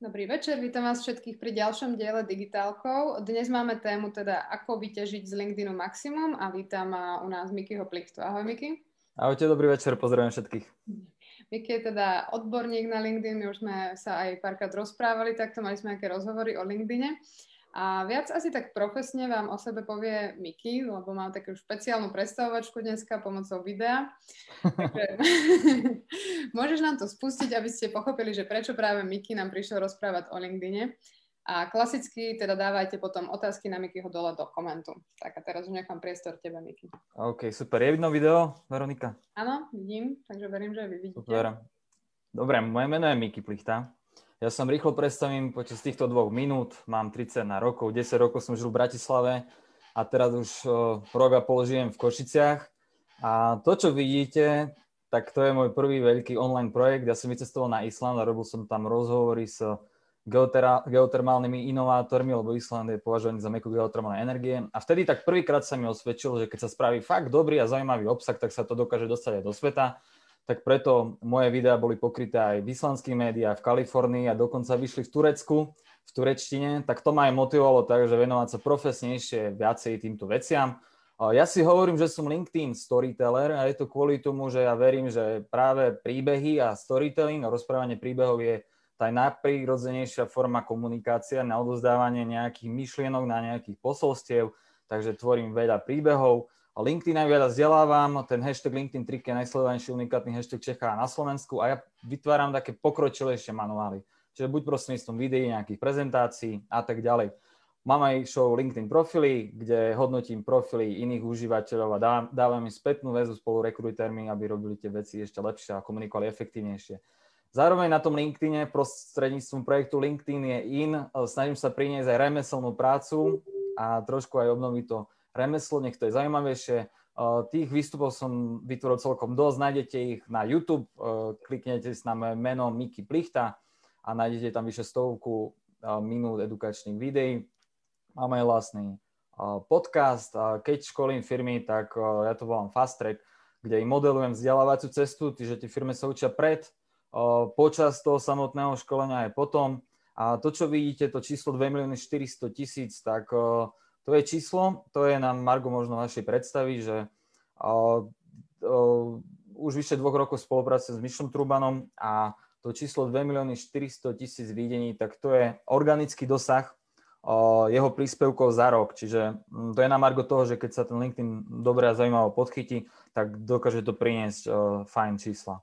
Dobrý večer, vítam vás všetkých pri ďalšom diele Digitálkov. Dnes máme tému teda, ako vyťažiť z LinkedInu maximum a vítam u nás Mikyho Plichtu. Ahoj Miky. Ahojte, dobrý večer, pozdravím všetkých. Miky je teda odborník na LinkedIn, my už sme sa aj párkrát rozprávali, takto mali sme nejaké rozhovory o LinkedIne. A viac asi tak profesne vám o sebe povie Miki, lebo mám takú špeciálnu predstavovačku dneska pomocou videa. Takže môžeš nám to spustiť, aby ste pochopili, že prečo práve Miki nám prišiel rozprávať o LinkedIne. A klasicky teda dávajte potom otázky na Mikyho dole do komentu. Tak a teraz už nechám priestor tebe, Miki. OK, super. Je vidno video, Veronika? Áno, vidím, takže verím, že vy vidíte. Super. Dobre, moje meno je Miki Plichta. Ja som rýchlo predstavím počas týchto dvoch minút. Mám 31 rokov, 10 rokov som žil v Bratislave a teraz už rok a pol žijem v Košiciach. A to, čo vidíte, tak to je môj prvý veľký online projekt. Ja som vycestoval na Island a robil som tam rozhovory s geotermálnymi inovátormi, lebo Island je považovaný za mekú geotermálne energie. A vtedy tak prvýkrát sa mi osvedčilo, že keď sa spraví fakt dobrý a zaujímavý obsah, tak sa to dokáže dostať aj do sveta tak preto moje videá boli pokryté aj v islandských médiách, v Kalifornii a dokonca vyšli v Turecku, v turečtine, tak to ma aj motivovalo tak, že venovať sa profesnejšie viacej týmto veciam. Ja si hovorím, že som LinkedIn storyteller a je to kvôli tomu, že ja verím, že práve príbehy a storytelling a rozprávanie príbehov je tá najprirodzenejšia forma komunikácia na odozdávanie nejakých myšlienok, na nejakých posolstiev, takže tvorím veľa príbehov LinkedIn aj veľa vzdelávam, ten hashtag LinkedIn Trick je najsledovanejší unikátny hashtag Čechá na Slovensku a ja vytváram také pokročilejšie manuály. Čiže buď prostredníctvom videí, nejakých prezentácií a tak ďalej. Mám aj show LinkedIn profily, kde hodnotím profily iných užívateľov a dávam im spätnú väzu spolu rekrutermi, aby robili tie veci ešte lepšie a komunikovali efektívnejšie. Zároveň na tom LinkedIne prostredníctvom projektu LinkedIn je in, snažím sa priniesť aj remeselnú prácu a trošku aj obnoviť to remeslo, nech to je zaujímavejšie. Tých výstupov som vytvoril celkom dosť, nájdete ich na YouTube, kliknete si na meno Miki Plichta a nájdete tam vyše stovku minút edukačných videí. Máme aj vlastný podcast. Keď školím firmy, tak ja to volám Fast Track, kde im modelujem vzdelávaciu cestu, že tie firmy sa učia pred, počas toho samotného školenia aj potom. A to, čo vidíte, to číslo 2 milióny 400 tisíc, tak to je číslo, to je nám, Margo, možno vašej predstavy, že uh, uh, už vyše dvoch rokov spolupráce s Myšom Trubanom a to číslo 2 milióny 400 tisíc videní, tak to je organický dosah uh, jeho príspevkov za rok. Čiže um, to je na Margo toho, že keď sa ten LinkedIn dobre a zaujímavo podchytí, tak dokáže to priniesť fajn čísla.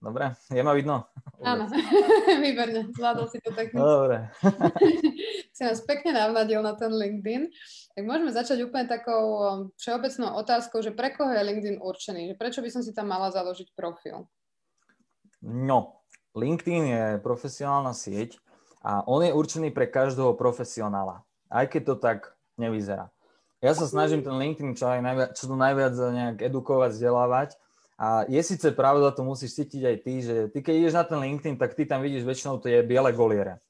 Dobre, je ma vidno? Áno, výborne, zvládol si to tak. Dobre. si nás pekne navnadil na ten LinkedIn. Tak môžeme začať úplne takou um, všeobecnou otázkou, že pre koho je LinkedIn určený? Že prečo by som si tam mala založiť profil? No, LinkedIn je profesionálna sieť a on je určený pre každého profesionála. Aj keď to tak nevyzerá. Ja sa snažím ten LinkedIn čo, aj najviac, čo to najviac nejak edukovať, vzdelávať, a je síce pravda, to musíš cítiť aj ty, že ty keď ideš na ten LinkedIn, tak ty tam vidíš väčšinou tie biele goliere.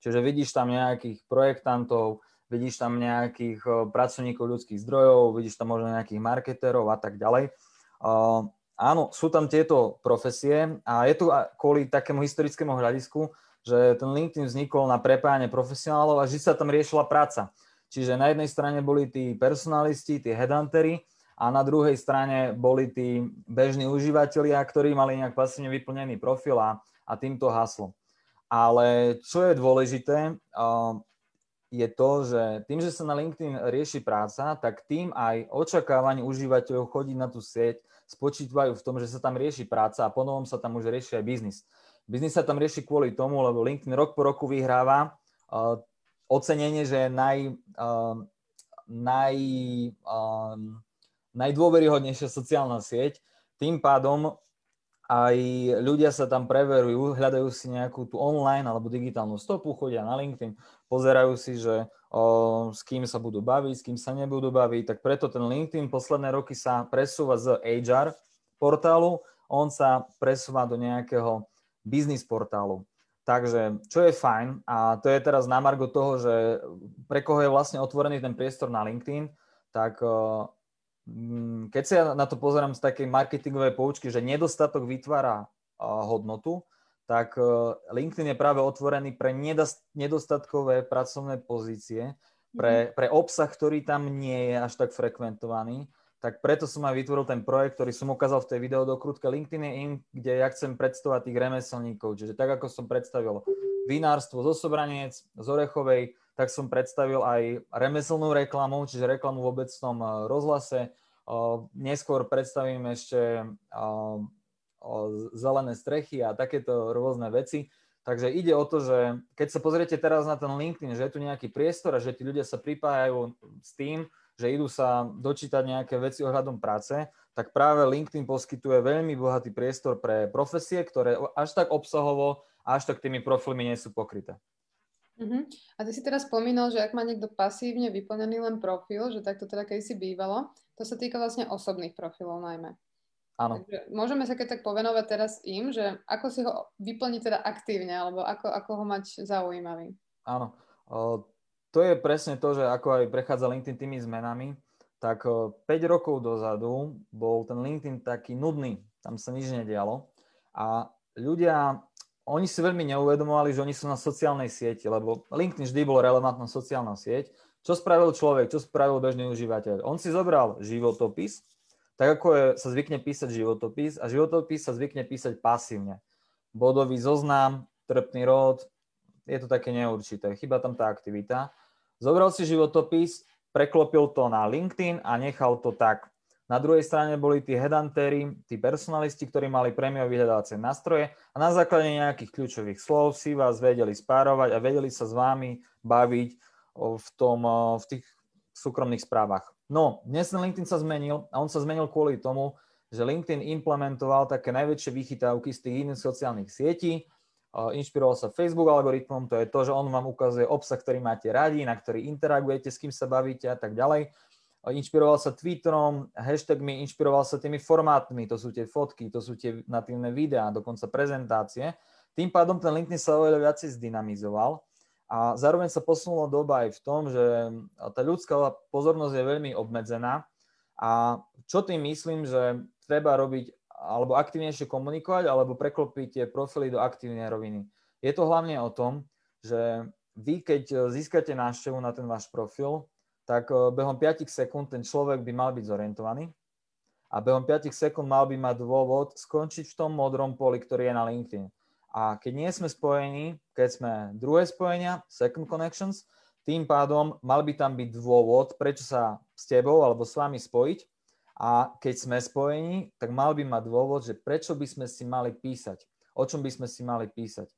Čiže vidíš tam nejakých projektantov, vidíš tam nejakých pracovníkov ľudských zdrojov, vidíš tam možno nejakých marketerov a tak ďalej. Uh, áno, sú tam tieto profesie a je tu kvôli takému historickému hľadisku, že ten LinkedIn vznikol na prepájanie profesionálov a vždy sa tam riešila práca. Čiže na jednej strane boli tí personalisti, tí headhuntery, a na druhej strane boli tí bežní užívateľia, ktorí mali nejak pasívne vyplnený profil a, a týmto haslo. Ale čo je dôležité, je to, že tým, že sa na LinkedIn rieši práca, tak tým aj očakávanie užívateľov chodiť na tú sieť spočívajú v tom, že sa tam rieši práca a ponovom sa tam už rieši aj biznis. Biznis sa tam rieši kvôli tomu, lebo LinkedIn rok po roku vyhráva ocenenie, že naj, naj, najdôveryhodnejšia sociálna sieť. Tým pádom aj ľudia sa tam preverujú, hľadajú si nejakú tú online alebo digitálnu stopu, chodia na LinkedIn, pozerajú si, že o, s kým sa budú baviť, s kým sa nebudú baviť, tak preto ten LinkedIn posledné roky sa presúva z HR portálu, on sa presúva do nejakého biznis portálu. Takže čo je fajn, a to je teraz na margo toho, že pre koho je vlastne otvorený ten priestor na LinkedIn, tak keď sa ja na to pozerám z takej marketingovej poučky, že nedostatok vytvára hodnotu, tak e, LinkedIn je práve otvorený pre nedostatkové pracovné pozície, pre, mhm. pre obsah, ktorý tam nie je až tak frekventovaný. Tak preto som aj vytvoril ten projekt, ktorý som ukázal v tej videodokrutke LinkedIn je in, kde ja chcem predstavovať tých remeselníkov. Čiže tak, ako som predstavil vinárstvo zo Sobraniec, z Orechovej, tak som predstavil aj remeselnú reklamu, čiže reklamu v obecnom e, rozhlase. Neskôr predstavím ešte zelené strechy a takéto rôzne veci. Takže ide o to, že keď sa pozriete teraz na ten LinkedIn, že je tu nejaký priestor a že tí ľudia sa pripájajú s tým, že idú sa dočítať nejaké veci ohľadom práce, tak práve LinkedIn poskytuje veľmi bohatý priestor pre profesie, ktoré až tak obsahovo, až tak tými profilmi nie sú pokryté. Uh-huh. A ty si teraz spomínal, že ak má niekto pasívne vyplnený len profil, že takto teda keď si bývalo, to sa týka vlastne osobných profilov najmä. Áno. Takže môžeme sa keď tak povenovať teraz im, že ako si ho vyplniť teda aktívne, alebo ako, ako ho mať zaujímavý. Áno. O, to je presne to, že ako aj prechádza LinkedIn tými zmenami, tak 5 rokov dozadu bol ten LinkedIn taký nudný, tam sa nič nedialo a ľudia, oni si veľmi neuvedomovali, že oni sú na sociálnej sieti, lebo LinkedIn vždy bol relevantná sociálna sieť. Čo spravil človek, čo spravil bežný užívateľ? On si zobral životopis, tak ako je, sa zvykne písať životopis a životopis sa zvykne písať pasívne. Bodový zoznam, trpný rod, je to také neurčité, chyba tam tá aktivita. Zobral si životopis, preklopil to na LinkedIn a nechal to tak. Na druhej strane boli tí headhuntery, tí personalisti, ktorí mali prémiové vyhľadávacie nástroje a na základe nejakých kľúčových slov si vás vedeli spárovať a vedeli sa s vámi baviť v, tom, v tých súkromných správach. No, dnes ten LinkedIn sa zmenil a on sa zmenil kvôli tomu, že LinkedIn implementoval také najväčšie vychytávky z tých iných sociálnych sietí, inšpiroval sa Facebook algoritmom, to je to, že on vám ukazuje obsah, ktorý máte radi, na ktorý interagujete, s kým sa bavíte a tak ďalej. Inšpiroval sa Twitterom, hashtagmi, inšpiroval sa tými formátmi, to sú tie fotky, to sú tie natívne videá, dokonca prezentácie. Tým pádom ten LinkedIn sa oveľa viacej zdynamizoval a zároveň sa posunula doba aj v tom, že tá ľudská pozornosť je veľmi obmedzená. A čo tým myslím, že treba robiť alebo aktivnejšie komunikovať, alebo preklopiť tie profily do aktívnej roviny. Je to hlavne o tom, že vy, keď získate návštevu na ten váš profil, tak eh, behom 5 sekúnd ten človek by mal byť zorientovaný a behom 5 sekúnd mal by mať dôvod skončiť v tom modrom poli, ktorý je na LinkedIn. A keď nie sme spojení, keď sme druhé spojenia, second connections, tým pádom mal by tam byť dôvod, prečo sa s tebou alebo s vami spojiť. A keď sme spojení, tak mal by mať dôvod, že prečo by sme si mali písať, o čom by sme si mali písať.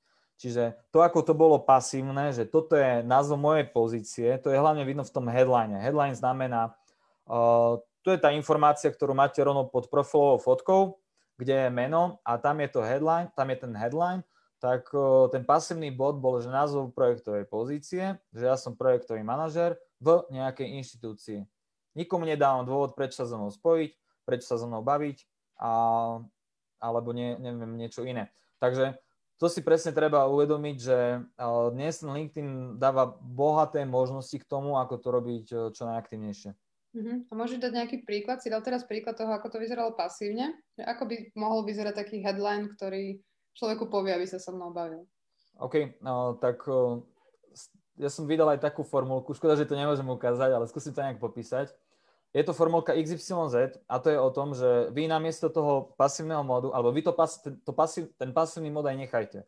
Čiže to, ako to bolo pasívne, že toto je názov mojej pozície, to je hlavne vidno v tom headline. Headline znamená, uh, to je tá informácia, ktorú máte rovno pod profilovou fotkou, kde je meno a tam je to headline, tam je ten headline, tak ten pasívny bod bol, že názov projektovej pozície, že ja som projektový manažer v nejakej inštitúcii. Nikomu nedávam dôvod, prečo sa so mnou spojiť, prečo sa so mnou baviť, a, alebo nie, neviem, niečo iné. Takže to si presne treba uvedomiť, že dnes ten LinkedIn dáva bohaté možnosti k tomu, ako to robiť čo najaktívnejšie. Uh-huh. A môžeš dať nejaký príklad? Si dal teraz príklad toho, ako to vyzeralo pasívne? Ako by mohol vyzerať taký headline, ktorý človeku povie, aby sa so mnou bavil? OK, no, tak uh, ja som vydal aj takú formulku, škoda, že to nemôžem ukázať, ale skúsim to nejak popísať. Je to formulka XYZ a to je o tom, že vy namiesto toho pasívneho modu, alebo vy to, pas, ten, to pasív, ten pasívny mod aj nechajte.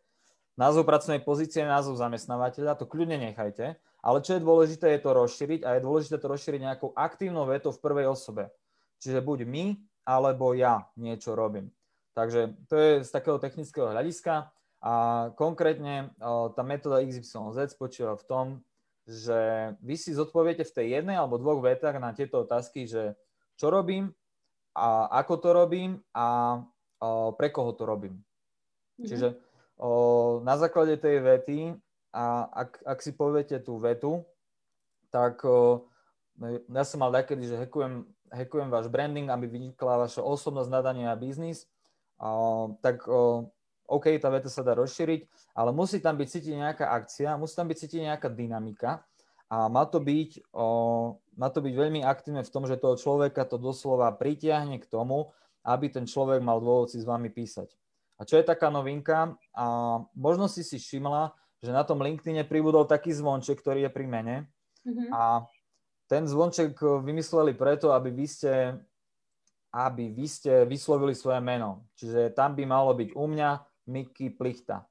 Názov pracovnej pozície, názov zamestnávateľa, to kľudne nechajte ale čo je dôležité, je to rozšíriť a je dôležité to rozšíriť nejakou aktívnou vetou v prvej osobe. Čiže buď my, alebo ja niečo robím. Takže to je z takého technického hľadiska a konkrétne tá metóda XYZ spočíva v tom, že vy si zodpoviete v tej jednej alebo dvoch vetách na tieto otázky, že čo robím, a ako to robím a pre koho to robím. Mm-hmm. Čiže na základe tej vety a ak, ak si poviete tú vetu, tak o, ja som mal takedy, že hackujem, hackujem váš branding, aby vynikla vaša osobnosť, nadanie a biznis, a, tak o, OK, tá veta sa dá rozšíriť, ale musí tam byť cítiť nejaká akcia, musí tam byť cítiť nejaká dynamika a má to byť, o, má to byť veľmi aktívne v tom, že toho človeka to doslova pritiahne k tomu, aby ten človek mal dôvod si s vami písať. A čo je taká novinka? A možno si si všimla, že na tom LinkedIne pribudol taký zvonček, ktorý je pri mene. Mm-hmm. A ten zvonček vymysleli preto, aby vy ste aby vy ste vyslovili svoje meno. Čiže tam by malo byť u mňa Miky Plichta.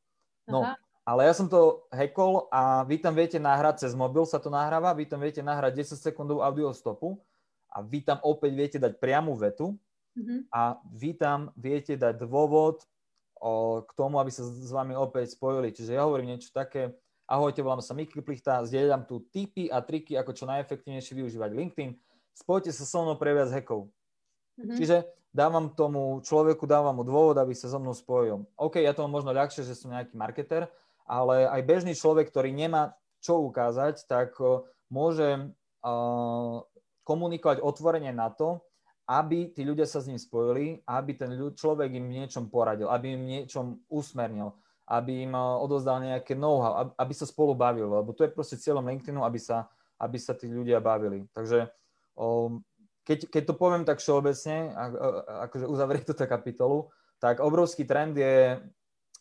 No, Aha. ale ja som to hackol a vy tam viete nahrať cez mobil, sa to nahráva, vy tam viete nahrať 10 sekundov audiostopu a vy tam opäť viete dať priamu vetu mm-hmm. a vy tam viete dať dôvod o, k tomu, aby sa s vami opäť spojili. Čiže ja hovorím niečo také, ahojte, volám sa Miky Plichta, zdieľam tu tipy a triky, ako čo najefektívnejšie využívať LinkedIn. Spojte sa so mnou pre viac hackov. Mm-hmm. Čiže dávam tomu človeku, dávam mu dôvod, aby sa so mnou spojil. OK, ja to možno ľahšie, že som nejaký marketer, ale aj bežný človek, ktorý nemá čo ukázať, tak môže uh, komunikovať otvorene na to, aby tí ľudia sa s ním spojili, aby ten ľud, človek im niečom poradil, aby im niečom usmernil, aby im odozdal nejaké know-how, aby sa spolu bavili, lebo to je proste cieľom LinkedInu, aby sa, aby sa tí ľudia bavili. Takže um, keď, keď to poviem tak všeobecne, akože uzavrieť túto kapitolu, tak obrovský trend je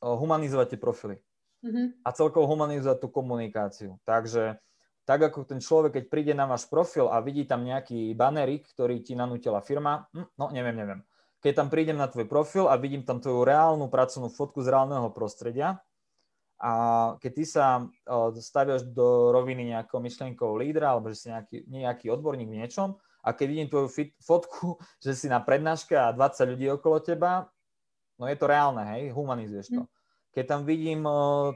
humanizovať tie profily. Mm-hmm. A celkovo humanizovať tú komunikáciu. Takže tak ako ten človek, keď príde na váš profil a vidí tam nejaký banerik, ktorý ti nanútila firma, hm, no neviem, neviem. Keď tam prídem na tvoj profil a vidím tam tvoju reálnu pracovnú fotku z reálneho prostredia a keď ty sa staviaš do roviny nejakého myšlienkového lídra alebo že si nejaký, nejaký odborník v niečom, a keď vidím tvoju fit, fotku, že si na prednáške a 20 ľudí okolo teba, no je to reálne, hej, humanizuješ to. Hm. Keď tam vidím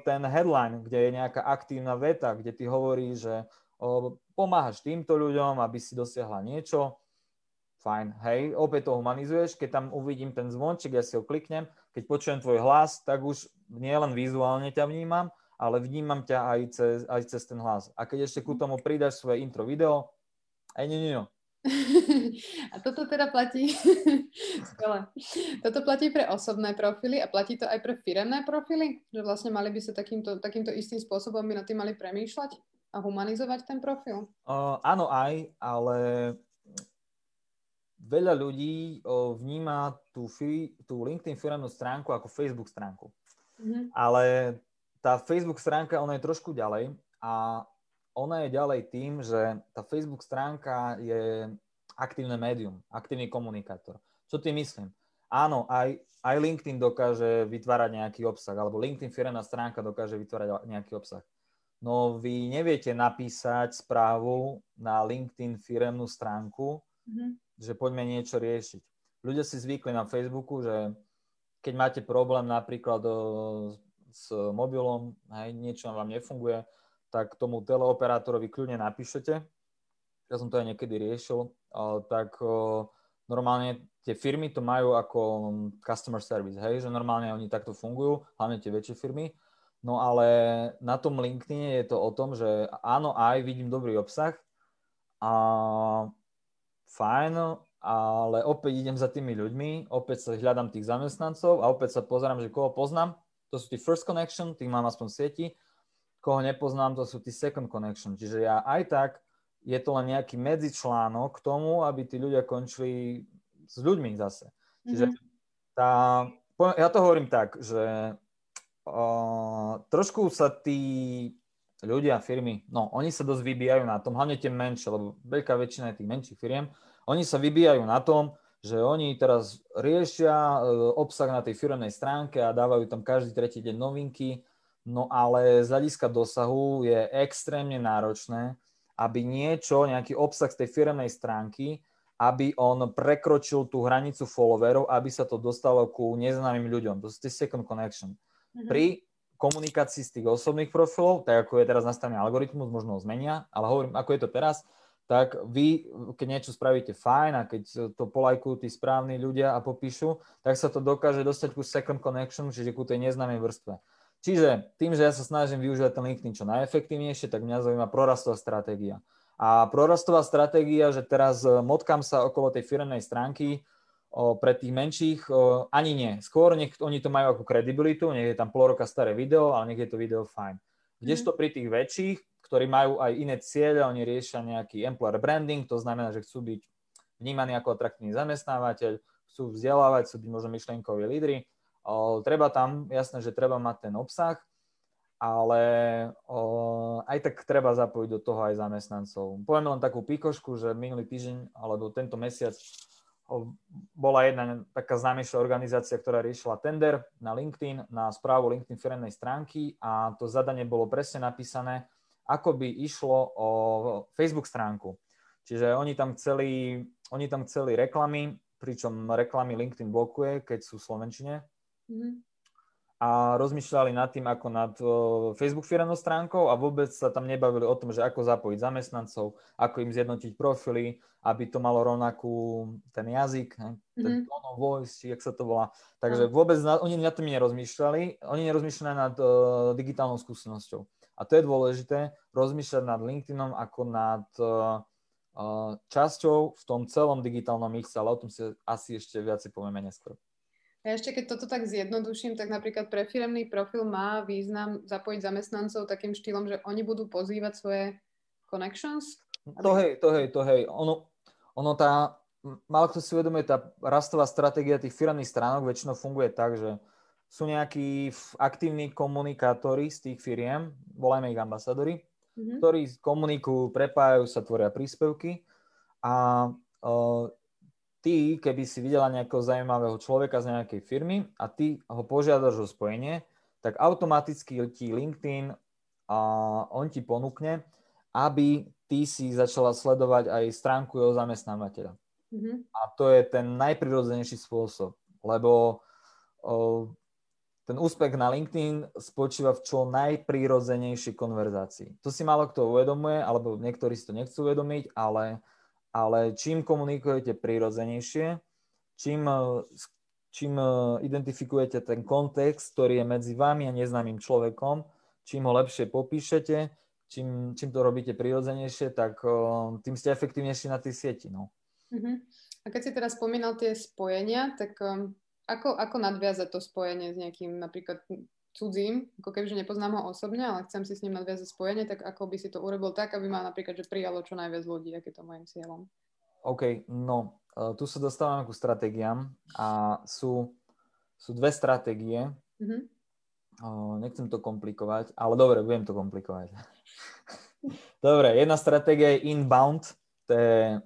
ten headline, kde je nejaká aktívna veta, kde ty hovoríš, že pomáhaš týmto ľuďom, aby si dosiahla niečo, fajn, hej, opäť to humanizuješ, keď tam uvidím ten zvonček, ja si ho kliknem, keď počujem tvoj hlas, tak už nielen vizuálne ťa vnímam, ale vnímam ťa aj cez, aj cez ten hlas. A keď ešte ku hm. tomu pridaš svoje intro video, aj nie, nie, nie, a toto teda platí, skvelé. Toto platí pre osobné profily a platí to aj pre firemné profily? Že vlastne mali by sa takýmto, takýmto istým spôsobom by na tým mali premýšľať a humanizovať ten profil? Uh, áno aj, ale veľa ľudí uh, vníma tú, fi, tú LinkedIn firemnú stránku ako Facebook stránku. Mm-hmm. Ale tá Facebook stránka, ona je trošku ďalej a ona je ďalej tým, že tá Facebook stránka je aktívne médium, aktívny komunikátor. Čo tým myslím? Áno, aj, aj LinkedIn dokáže vytvárať nejaký obsah, alebo LinkedIn firemná stránka dokáže vytvárať nejaký obsah. No vy neviete napísať správu na LinkedIn firemnú stránku, mm-hmm. že poďme niečo riešiť. Ľudia si zvykli na Facebooku, že keď máte problém napríklad s mobilom, hej, niečo vám nefunguje, tak tomu teleoperátorovi kľudne napíšete. Ja som to aj niekedy riešil, tak normálne tie firmy to majú ako customer service, hej, že normálne oni takto fungujú, hlavne tie väčšie firmy. No ale na tom LinkedIn je to o tom, že áno, aj vidím dobrý obsah a fajn, ale opäť idem za tými ľuďmi, opäť sa hľadám tých zamestnancov a opäť sa pozerám, že koho poznám. To sú tí first connection, tých mám aspoň sieti koho nepoznám, to sú tí second connection. Čiže ja aj tak, je to len nejaký medzičlánok k tomu, aby tí ľudia končili s ľuďmi zase. Čiže mm-hmm. tá, ja to hovorím tak, že uh, trošku sa tí ľudia, firmy, no oni sa dosť vybíjajú na tom, hlavne tie menšie, lebo veľká väčšina je tých menších firiem, oni sa vybíjajú na tom, že oni teraz riešia uh, obsah na tej firmnej stránke a dávajú tam každý tretí deň novinky No ale z hľadiska dosahu je extrémne náročné, aby niečo, nejaký obsah z tej firmnej stránky, aby on prekročil tú hranicu followerov, aby sa to dostalo ku neznámym ľuďom. To tie second connection. Mm-hmm. Pri komunikácii z tých osobných profilov, tak ako je teraz nastavený algoritmus, možno ho zmenia, ale hovorím, ako je to teraz, tak vy, keď niečo spravíte fajn a keď to polajkujú tí správni ľudia a popíšu, tak sa to dokáže dostať ku second connection, čiže ku tej neznámej vrstve. Čiže tým, že ja sa snažím využívať ten LinkedIn čo najefektívnejšie, tak mňa zaujíma prorastová stratégia. A prorastová stratégia, že teraz e, motkám sa okolo tej firmnej stránky o, pre tých menších, o, ani nie. Skôr nech oni to majú ako kredibilitu, nech je tam pol roka staré video, ale nech je to video fajn. Kdežto mm. pri tých väčších, ktorí majú aj iné ciele, oni riešia nejaký employer branding, to znamená, že chcú byť vnímaní ako atraktívny zamestnávateľ, chcú vzdelávať, chcú byť možno myšlienkoví lídry, Treba tam, jasné, že treba mať ten obsah, ale o, aj tak treba zapojiť do toho aj zamestnancov. Poviem len takú pikošku, že minulý týždeň alebo tento mesiac o, bola jedna taká známejšia organizácia, ktorá riešila tender na LinkedIn, na správu LinkedIn firemnej stránky a to zadanie bolo presne napísané, ako by išlo o Facebook stránku. Čiže oni tam chceli, oni tam chceli reklamy, pričom reklamy LinkedIn blokuje, keď sú v Slovenčine. Mm-hmm a rozmýšľali nad tým, ako nad Facebook firemnou stránkou a vôbec sa tam nebavili o tom, že ako zapojiť zamestnancov, ako im zjednotiť profily, aby to malo rovnakú ten jazyk, ten mm-hmm. tone of voice, jak sa to volá. Takže vôbec na, oni nad tým nerozmýšľali, oni nerozmýšľali nad uh, digitálnou skúsenosťou. A to je dôležité, rozmýšľať nad LinkedInom ako nad uh, časťou v tom celom digitálnom mixe, ale o tom si asi ešte viacej povieme neskôr. A ešte keď toto tak zjednoduším, tak napríklad pre firemný profil má význam zapojiť zamestnancov takým štýlom, že oni budú pozývať svoje connections? Aby... To hej, to hej, to hej. Ono, ono tá, málo kto si uvedomuje, tá rastová stratégia tých firemných stránok väčšinou funguje tak, že sú nejakí aktívni komunikátori z tých firiem, volajme ich ambasadori, mm-hmm. ktorí komunikujú, prepájajú sa, tvoria príspevky a uh, ty, keby si videla nejakého zaujímavého človeka z nejakej firmy a ty ho požiadaš o spojenie, tak automaticky ti LinkedIn a on ti ponúkne, aby ty si začala sledovať aj stránku jeho zamestnávateľa. Mm-hmm. A to je ten najprirodzenejší spôsob, lebo o, ten úspech na LinkedIn spočíva v čo najprirodzenejšej konverzácii. To si málo kto uvedomuje, alebo niektorí si to nechcú uvedomiť, ale ale čím komunikujete prirodzenejšie, čím, e, čím e, identifikujete ten kontext, ktorý je medzi vami a neznámym človekom, čím ho lepšie popíšete, čím, čím to robíte prirodzenejšie, tak e, tým ste efektívnejší na tej sieti. No. Uh-huh. A keď si teraz spomínal tie spojenia, tak ako, ako nadviazať to spojenie s nejakým napríklad cudzím, ako kebyže nepoznám ho osobne, ale chcem si s ním nadviazať spojenie, tak ako by si to urobil tak, aby ma napríklad že prijalo čo najviac ľudí, aké to môjim cieľom. OK, no, uh, tu sa dostávame ku stratégiám a sú, sú dve stratégie. Mm-hmm. Nechcem to komplikovať, ale dobre, budem to komplikovať. dobre, jedna stratégia je inbound, to je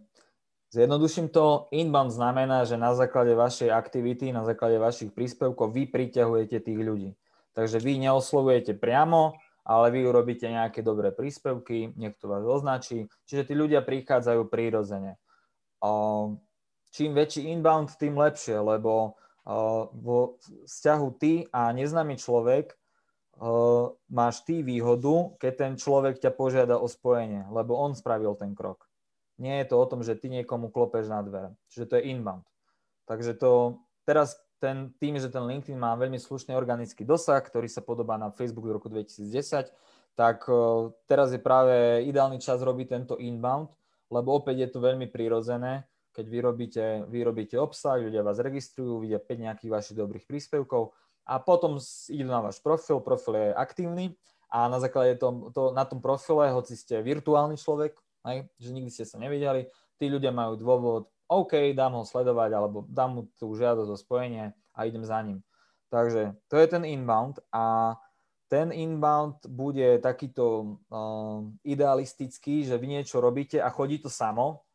Zjednoduším to, inbound znamená, že na základe vašej aktivity, na základe vašich príspevkov vy priťahujete tých ľudí. Takže vy neoslovujete priamo, ale vy urobíte nejaké dobré príspevky, niekto vás označí, čiže tí ľudia prichádzajú prírodzene. Čím väčší inbound, tým lepšie, lebo vo vzťahu ty a neznámy človek máš ty výhodu, keď ten človek ťa požiada o spojenie, lebo on spravil ten krok. Nie je to o tom, že ty niekomu klopeš na dvere. Čiže to je inbound. Takže to teraz ten, tým, že ten LinkedIn má veľmi slušný organický dosah, ktorý sa podobá na Facebook v roku 2010, tak teraz je práve ideálny čas robiť tento inbound, lebo opäť je to veľmi prirodzené, keď vyrobíte obsah, ľudia vás registrujú, vidia 5 nejakých vašich dobrých príspevkov a potom idú na váš profil, profil je aktívny a na základe tom, to, na tom profile, hoci ste virtuálny človek, aj, že nikdy ste sa nevideli, tí ľudia majú dôvod OK, dám ho sledovať, alebo dám mu tú žiadosť o spojenie a idem za ním. Takže to je ten inbound a ten inbound bude takýto uh, idealistický, že vy niečo robíte a chodí to samo.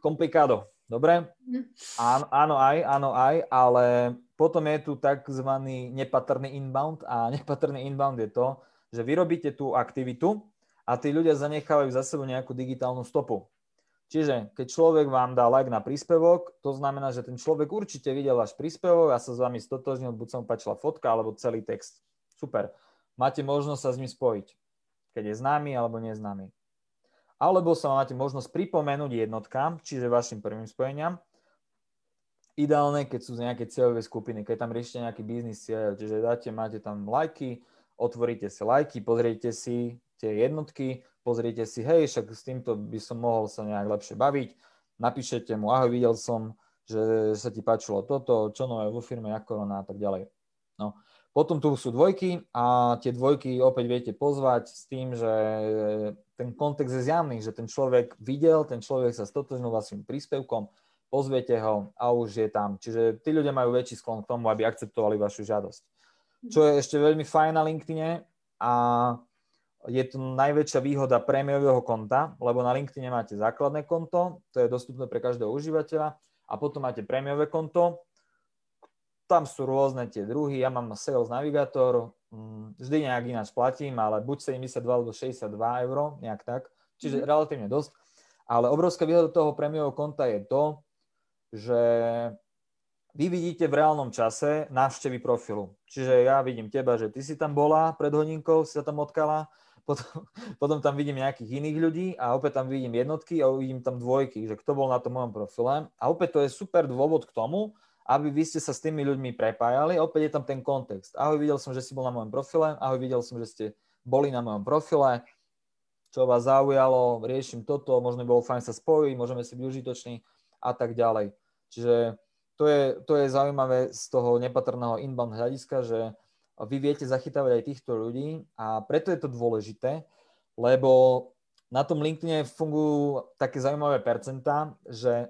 Komplikádo, dobre? Áno, áno aj, áno aj, ale potom je tu tzv. nepatrný inbound a nepatrný inbound je to, že vy robíte tú aktivitu a tí ľudia zanechávajú za sebou nejakú digitálnu stopu. Čiže keď človek vám dá like na príspevok, to znamená, že ten človek určite videl váš príspevok a sa s vami stotožnil, buď sa mu páčila fotka alebo celý text. Super. Máte možnosť sa s ním spojiť, keď je známy alebo neznámy. Alebo sa máte možnosť pripomenúť jednotkám, čiže vašim prvým spojeniam. Ideálne, keď sú z nejaké cieľové skupiny, keď tam riešite nejaký biznis cieľ, čiže dáte, máte tam lajky, otvoríte si lajky, pozriete si tie jednotky, pozriete si, hej, však s týmto by som mohol sa nejak lepšie baviť, napíšete mu, ahoj, videl som, že sa ti páčilo toto, čo nové vo firme, ako korona a tak ďalej. No. Potom tu sú dvojky a tie dvojky opäť viete pozvať s tým, že ten kontext je zjavný, že ten človek videl, ten človek sa stotožnil vašim príspevkom, pozviete ho a už je tam. Čiže tí ľudia majú väčší sklon k tomu, aby akceptovali vašu žiadosť. Čo je ešte veľmi fajn na LinkedIne a je to najväčšia výhoda prémiového konta, lebo na LinkedIn máte základné konto, to je dostupné pre každého užívateľa a potom máte prémiové konto, tam sú rôzne tie druhy, ja mám Sales Navigator, mm, vždy nejak ináč platím, ale buď 72 alebo 62 eur, nejak tak, čiže mm-hmm. relatívne dosť. Ale obrovská výhoda toho prémiového konta je to, že vy vidíte v reálnom čase návštevy profilu. Čiže ja vidím teba, že ty si tam bola pred hodinkou, si sa tam odkala, potom, potom tam vidím nejakých iných ľudí a opäť tam vidím jednotky a uvidím tam dvojky, že kto bol na tom mojom profile. A opäť to je super dôvod k tomu, aby vy ste sa s tými ľuďmi prepájali. Opäť je tam ten kontext. Ahoj, videl som, že si bol na mojom profile. Ahoj, videl som, že ste boli na mojom profile. Čo vás zaujalo, riešim toto, možno bolo fajn sa spojiť, môžeme si byť užitoční a tak ďalej. Čiže to je, to je zaujímavé z toho nepatrného inbound hľadiska, že vy viete zachytávať aj týchto ľudí a preto je to dôležité, lebo na tom LinkedIne fungujú také zaujímavé percentá, že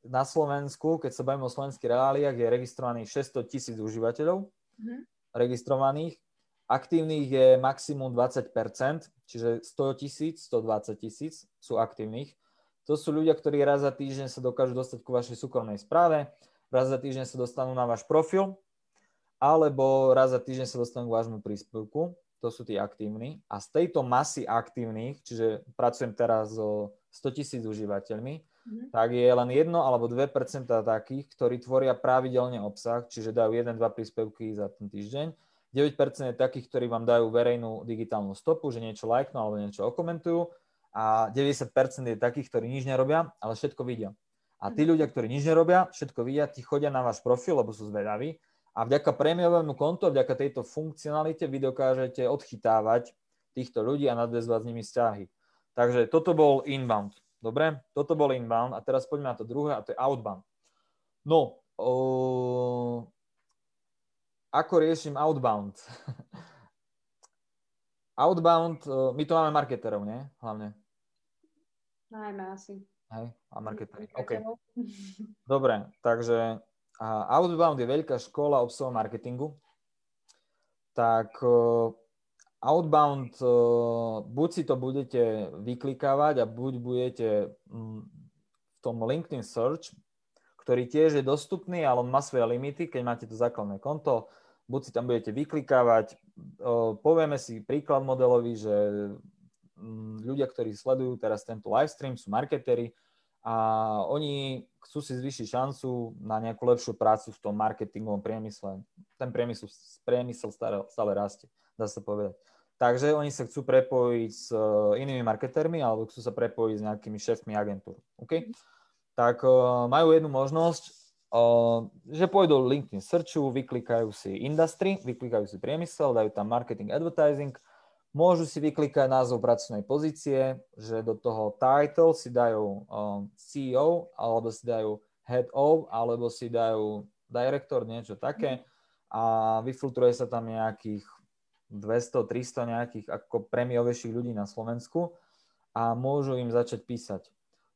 na Slovensku, keď sa bavíme o slovenských reáliách, je registrovaných 600 tisíc užívateľov mm-hmm. registrovaných. Aktívnych je maximum 20%, čiže 100 tisíc, 120 tisíc sú aktívnych. To sú ľudia, ktorí raz za týždeň sa dokážu dostať ku vašej súkromnej správe, raz za týždeň sa dostanú na váš profil, alebo raz za týždeň sa dostanú k vášmu príspevku, to sú tí aktívni. A z tejto masy aktívnych, čiže pracujem teraz so 100 tisíc užívateľmi, mm-hmm. tak je len 1 alebo 2% takých, ktorí tvoria pravidelne obsah, čiže dajú 1-2 príspevky za ten týždeň. 9% je takých, ktorí vám dajú verejnú digitálnu stopu, že niečo lajknú alebo niečo okomentujú. A 90% je takých, ktorí nič nerobia, ale všetko vidia. A tí mhm. ľudia, ktorí nič nerobia, všetko vidia, tí chodia na váš profil, lebo sú zvedaví a vďaka prémiovému kontu, vďaka tejto funkcionalite vy dokážete odchytávať týchto ľudí a nadväzovať s nimi vzťahy. Takže toto bol inbound. Dobre, toto bol inbound a teraz poďme na to druhé a to je outbound. No, o... ako riešim outbound? outbound, my tu máme marketerov, nie? Hlavne. Najmä asi. Hej, a marketery. OK. Dobre, takže Outbound je veľká škola obsahu marketingu, tak e, Outbound, e, buď si to budete vyklikávať a buď budete mm, v tom LinkedIn Search, ktorý tiež je dostupný, ale on má svoje limity, keď máte to základné konto, buď si tam budete vyklikávať, e, povieme si príklad modelový, že mm, ľudia, ktorí sledujú teraz tento livestream, sú marketery, a oni chcú si zvýšiť šancu na nejakú lepšiu prácu v tom marketingovom priemysle. Ten priemysel, priemysel stále, stále rastie, dá sa povedať. Takže oni sa chcú prepojiť s e, inými marketermi alebo chcú sa prepojiť s nejakými šéfmi agentúr. Okay? Tak uh, majú jednu možnosť, uh, že pôjdu LinkedIn searchu, vyklikajú si industry, vyklikajú si priemysel, dajú tam marketing advertising, Môžu si vyklikať názov pracovnej pozície, že do toho title si dajú um, CEO, alebo si dajú head of, alebo si dajú director, niečo také a vyfiltruje sa tam nejakých 200, 300 nejakých ako premiovejších ľudí na Slovensku a môžu im začať písať.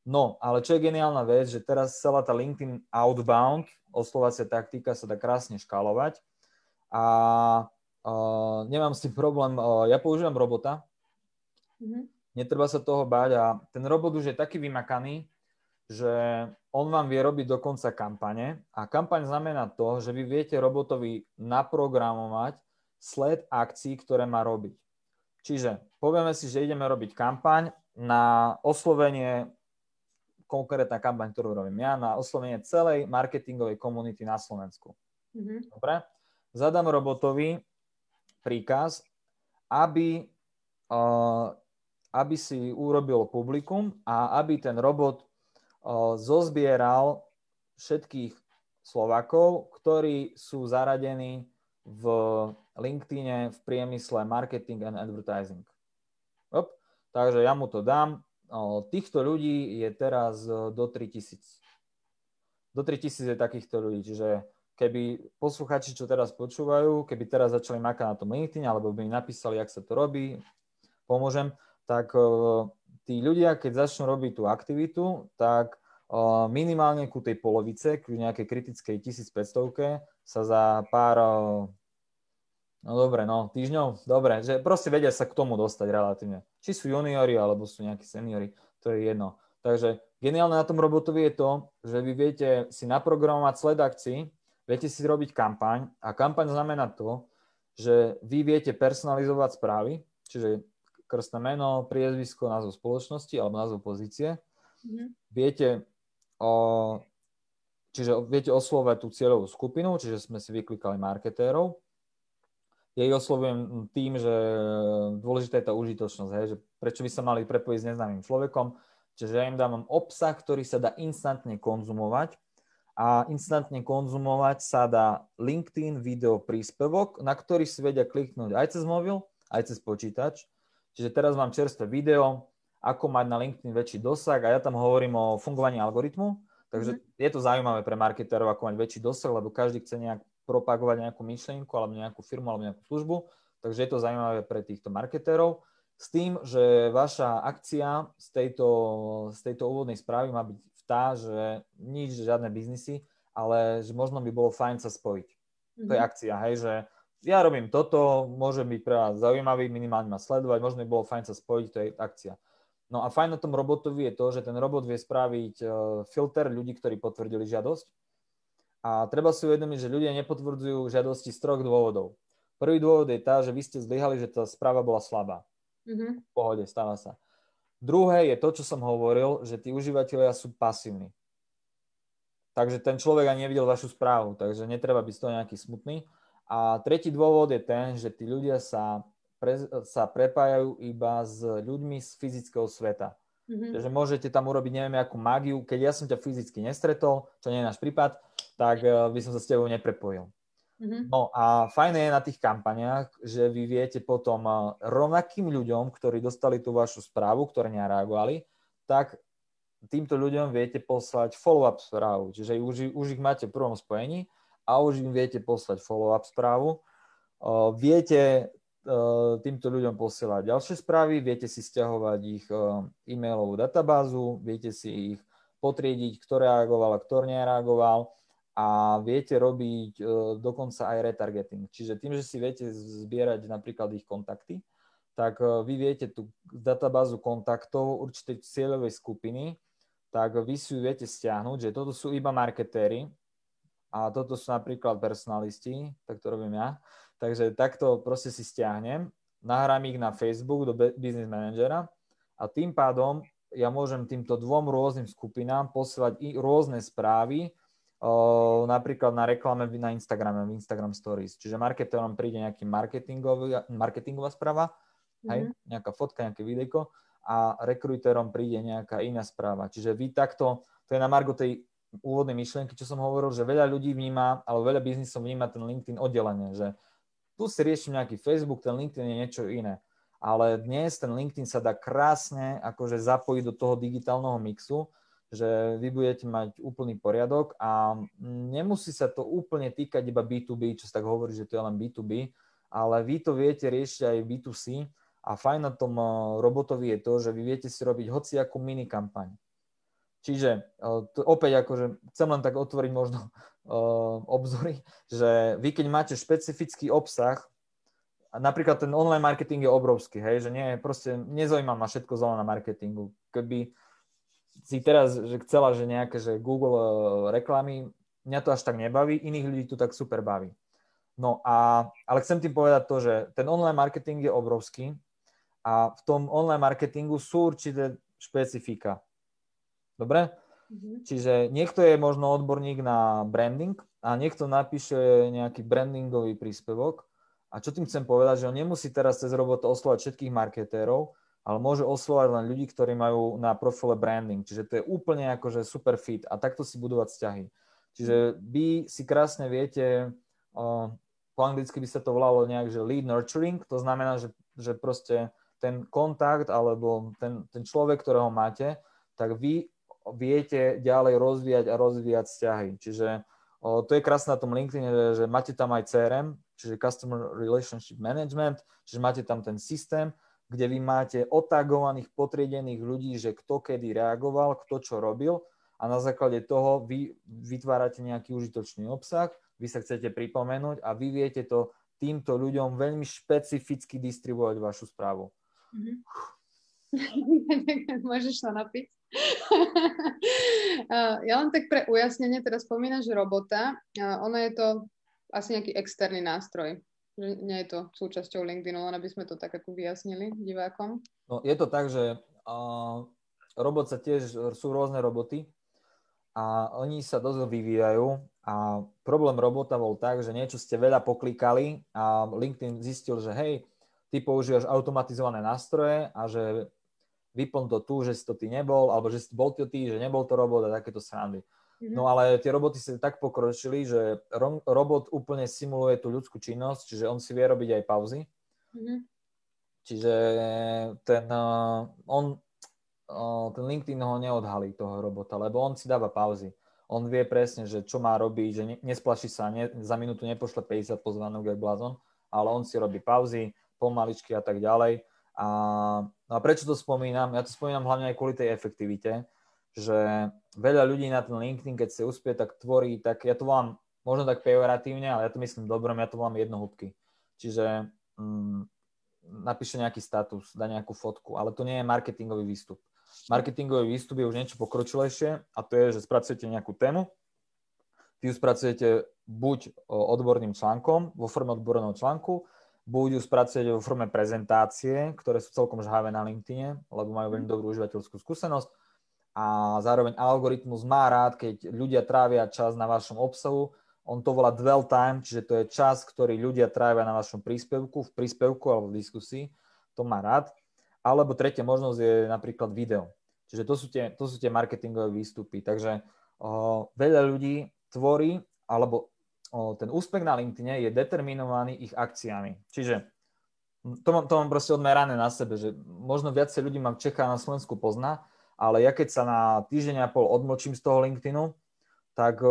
No, ale čo je geniálna vec, že teraz celá tá LinkedIn outbound oslovacia taktika sa dá krásne škálovať a Uh, nemám s tým problém. Uh, ja používam robota. Mm-hmm. Netreba sa toho báť a ten robot už je taký vymakaný, že on vám vie robiť dokonca kampane a kampaň znamená to, že vy viete robotovi naprogramovať sled akcií, ktoré má robiť. Čiže povieme si, že ideme robiť kampaň na oslovenie, konkrétna kampaň, ktorú robím ja, na oslovenie celej marketingovej komunity na Slovensku. Mm-hmm. Dobre? Zadám robotovi príkaz, aby, uh, aby si urobil publikum a aby ten robot uh, zozbieral všetkých Slovakov, ktorí sú zaradení v LinkedIne v priemysle marketing and advertising. Op, takže ja mu to dám. Týchto ľudí je teraz do 3000. Do 3000 je takýchto ľudí, čiže keby posluchači, čo teraz počúvajú, keby teraz začali makať na tom LinkedIn, alebo by mi napísali, jak sa to robí, pomôžem, tak tí ľudia, keď začnú robiť tú aktivitu, tak minimálne ku tej polovice, k nejakej kritickej 1500 sa za pár, no dobre, no týždňov, dobre, že proste vedia sa k tomu dostať relatívne. Či sú juniori, alebo sú nejakí seniori, to je jedno. Takže geniálne na tom robotovi je to, že vy viete si naprogramovať sled akcií, viete si robiť kampaň a kampaň znamená to, že vy viete personalizovať správy, čiže krstné meno, priezvisko, názov spoločnosti alebo názov pozície. Mm-hmm. Viete o, čiže viete oslovať tú cieľovú skupinu, čiže sme si vyklikali marketérov. Ich oslovujem tým, že dôležitá je tá užitočnosť, hej, že prečo by sa mali prepojiť s neznámym človekom, čiže ja im dávam obsah, ktorý sa dá instantne konzumovať a instantne konzumovať sa dá LinkedIn video príspevok, na ktorý si vedia kliknúť aj cez mobil, aj cez počítač. Čiže teraz mám čerstvé video, ako mať na LinkedIn väčší dosah a ja tam hovorím o fungovaní algoritmu, takže mm-hmm. je to zaujímavé pre marketerov, ako mať väčší dosah, lebo každý chce nejak propagovať nejakú myšlienku alebo nejakú firmu alebo nejakú službu, takže je to zaujímavé pre týchto marketerov. S tým, že vaša akcia z tejto, z tejto úvodnej správy má byť tá, že nič, žiadne biznisy, ale že možno by bolo fajn sa spojiť. Mm-hmm. To je mhm. akcia, hej, že ja robím toto, môže byť pre vás zaujímavý, minimálne ma sledovať, možno by bolo fajn sa spojiť, to je akcia. No a fajn na tom robotovi je to, že ten robot vie spraviť uh, filter ľudí, ktorí potvrdili žiadosť. A treba si uvedomiť, že ľudia nepotvrdzujú žiadosti z troch dôvodov. Prvý dôvod je tá, že vy ste zlyhali, že tá správa bola slabá. Mm-hmm. V pohode, stáva sa. Druhé je to, čo som hovoril, že tí užívateľia sú pasívni. Takže ten človek ani nevidel vašu správu, takže netreba byť z toho nejaký smutný. A tretí dôvod je ten, že tí ľudia sa pre, sa prepájajú iba s ľuďmi z fyzického sveta. Mm-hmm. Takže môžete tam urobiť neviem akú mágiu. Keď ja som ťa fyzicky nestretol, čo nie je náš prípad, tak uh, by som sa s tebou neprepojil. Mm-hmm. No a fajné je na tých kampaniách, že vy viete potom uh, rovnakým ľuďom, ktorí dostali tú vašu správu, ktoré nereagovali, tak týmto ľuďom viete poslať follow-up správu. Čiže už, už ich máte v prvom spojení a už im viete poslať follow-up správu. Uh, viete Eh, týmto ľuďom posielať ďalšie správy, viete si stiahovať ich eh, e-mailovú databázu, viete si ich potriediť, kto reagoval a kto nereagoval a viete robiť eh, dokonca aj retargeting. Čiže tým, že si viete zbierať napríklad ich kontakty, tak vy viete tú databázu kontaktov určitej cieľovej skupiny, tak vy si ju viete stiahnuť, že toto sú iba marketéri a toto sú napríklad personalisti, tak to robím ja, Takže takto proste si stiahnem, nahrám ich na Facebook do Business Managera a tým pádom ja môžem týmto dvom rôznym skupinám posielať i rôzne správy, napríklad na reklame na Instagrame, v Instagram Stories. Čiže marketerom príde nejaký marketingová správa, mm-hmm. hej, nejaká fotka, nejaké videjko a rekruterom príde nejaká iná správa. Čiže vy takto, to je na margo tej úvodnej myšlienky, čo som hovoril, že veľa ľudí vníma, alebo veľa biznisov vníma ten LinkedIn oddelenie, že tu si riešim nejaký Facebook, ten LinkedIn je niečo iné. Ale dnes ten LinkedIn sa dá krásne akože zapojiť do toho digitálneho mixu, že vy budete mať úplný poriadok a nemusí sa to úplne týkať iba B2B, čo sa tak hovorí, že to je len B2B, ale vy to viete riešiť aj B2C a fajn na tom eh, robotovi je to, že vy viete si robiť hociakú mini kampaň. Čiže eh, to opäť akože chcem len tak otvoriť možno uh, obzory, že vy keď máte špecifický obsah, napríklad ten online marketing je obrovský, hej, že nie, proste nezaujíma ma všetko zelené na marketingu. Keby si teraz že chcela, že nejaké že Google uh, reklamy, mňa to až tak nebaví, iných ľudí to tak super baví. No a, ale chcem tým povedať to, že ten online marketing je obrovský a v tom online marketingu sú určité špecifika. Dobre? Mm-hmm. Čiže niekto je možno odborník na branding a niekto napíše nejaký brandingový príspevok. A čo tým chcem povedať, že on nemusí teraz cez robotu oslovať všetkých marketérov, ale môže oslovať len ľudí, ktorí majú na profile branding. Čiže to je úplne akože super fit a takto si budovať vzťahy. Čiže vy si krásne viete, po anglicky by sa to volalo nejak, že lead nurturing, to znamená, že, že proste ten kontakt alebo ten, ten človek, ktorého máte, tak vy viete ďalej rozvíjať a rozvíjať vzťahy. Čiže o, to je krásne na tom LinkedIn, že, že máte tam aj CRM, čiže Customer Relationship Management, čiže máte tam ten systém, kde vy máte otagovaných, potriedených ľudí, že kto kedy reagoval, kto čo robil a na základe toho vy vytvárate nejaký užitočný obsah, vy sa chcete pripomenúť a vy viete to týmto ľuďom veľmi špecificky distribuovať vašu správu. Mm-hmm. Môžeš sa napiť? ja len tak pre ujasnenie teraz spomínaš robota. Ono je to asi nejaký externý nástroj. Nie je to súčasťou LinkedInu, len aby sme to tak ako vyjasnili divákom. No, je to tak, že uh, robot sa tiež, sú rôzne roboty a oni sa dosť vyvíjajú a problém robota bol tak, že niečo ste veľa poklikali a LinkedIn zistil, že hej, ty používaš automatizované nástroje a že vyplň to tu, že si to ty nebol, alebo že si bol to ty, že nebol to robot a takéto srandy. Mm-hmm. No ale tie roboty sa tak pokročili, že ro- robot úplne simuluje tú ľudskú činnosť, čiže on si vie robiť aj pauzy. Mm-hmm. Čiže ten, uh, on, uh, ten LinkedIn ho neodhalí, toho robota, lebo on si dáva pauzy. On vie presne, že čo má robiť, že ne, nesplaší sa, ne, za minútu nepošle 50 pozvanok aj blázon, ale on si robí pauzy, pomaličky a tak ďalej. A, no a prečo to spomínam? Ja to spomínam hlavne aj kvôli tej efektivite, že veľa ľudí na ten LinkedIn, keď sa uspie, tak tvorí, tak ja to volám možno tak pejoratívne, ale ja to myslím dobrom, ja to volám jednohúbky. Čiže mm, napíše nejaký status, dá nejakú fotku, ale to nie je marketingový výstup. Marketingový výstup je už niečo pokročilejšie a to je, že spracujete nejakú tému, vy ju spracujete buď odborným článkom, vo forme odborného článku, buď ju spracujete vo forme prezentácie, ktoré sú celkom žhavé na LinkedIne, lebo majú veľmi dobrú užívateľskú skúsenosť, a zároveň algoritmus má rád, keď ľudia trávia čas na vašom obsahu. On to volá dwell time, čiže to je čas, ktorý ľudia trávia na vašom príspevku, v príspevku alebo v diskusii. To má rád. Alebo tretia možnosť je napríklad video. Čiže to sú tie, to sú tie marketingové výstupy. Takže o, veľa ľudí tvorí, alebo o, ten úspech na LinkedIn je determinovaný ich akciami. Čiže to mám, to mám proste odmerané na sebe, že možno viacej ľudí mám Čechá na Slovensku pozná, ale ja keď sa na týždeň a pol odmlčím z toho LinkedInu, tak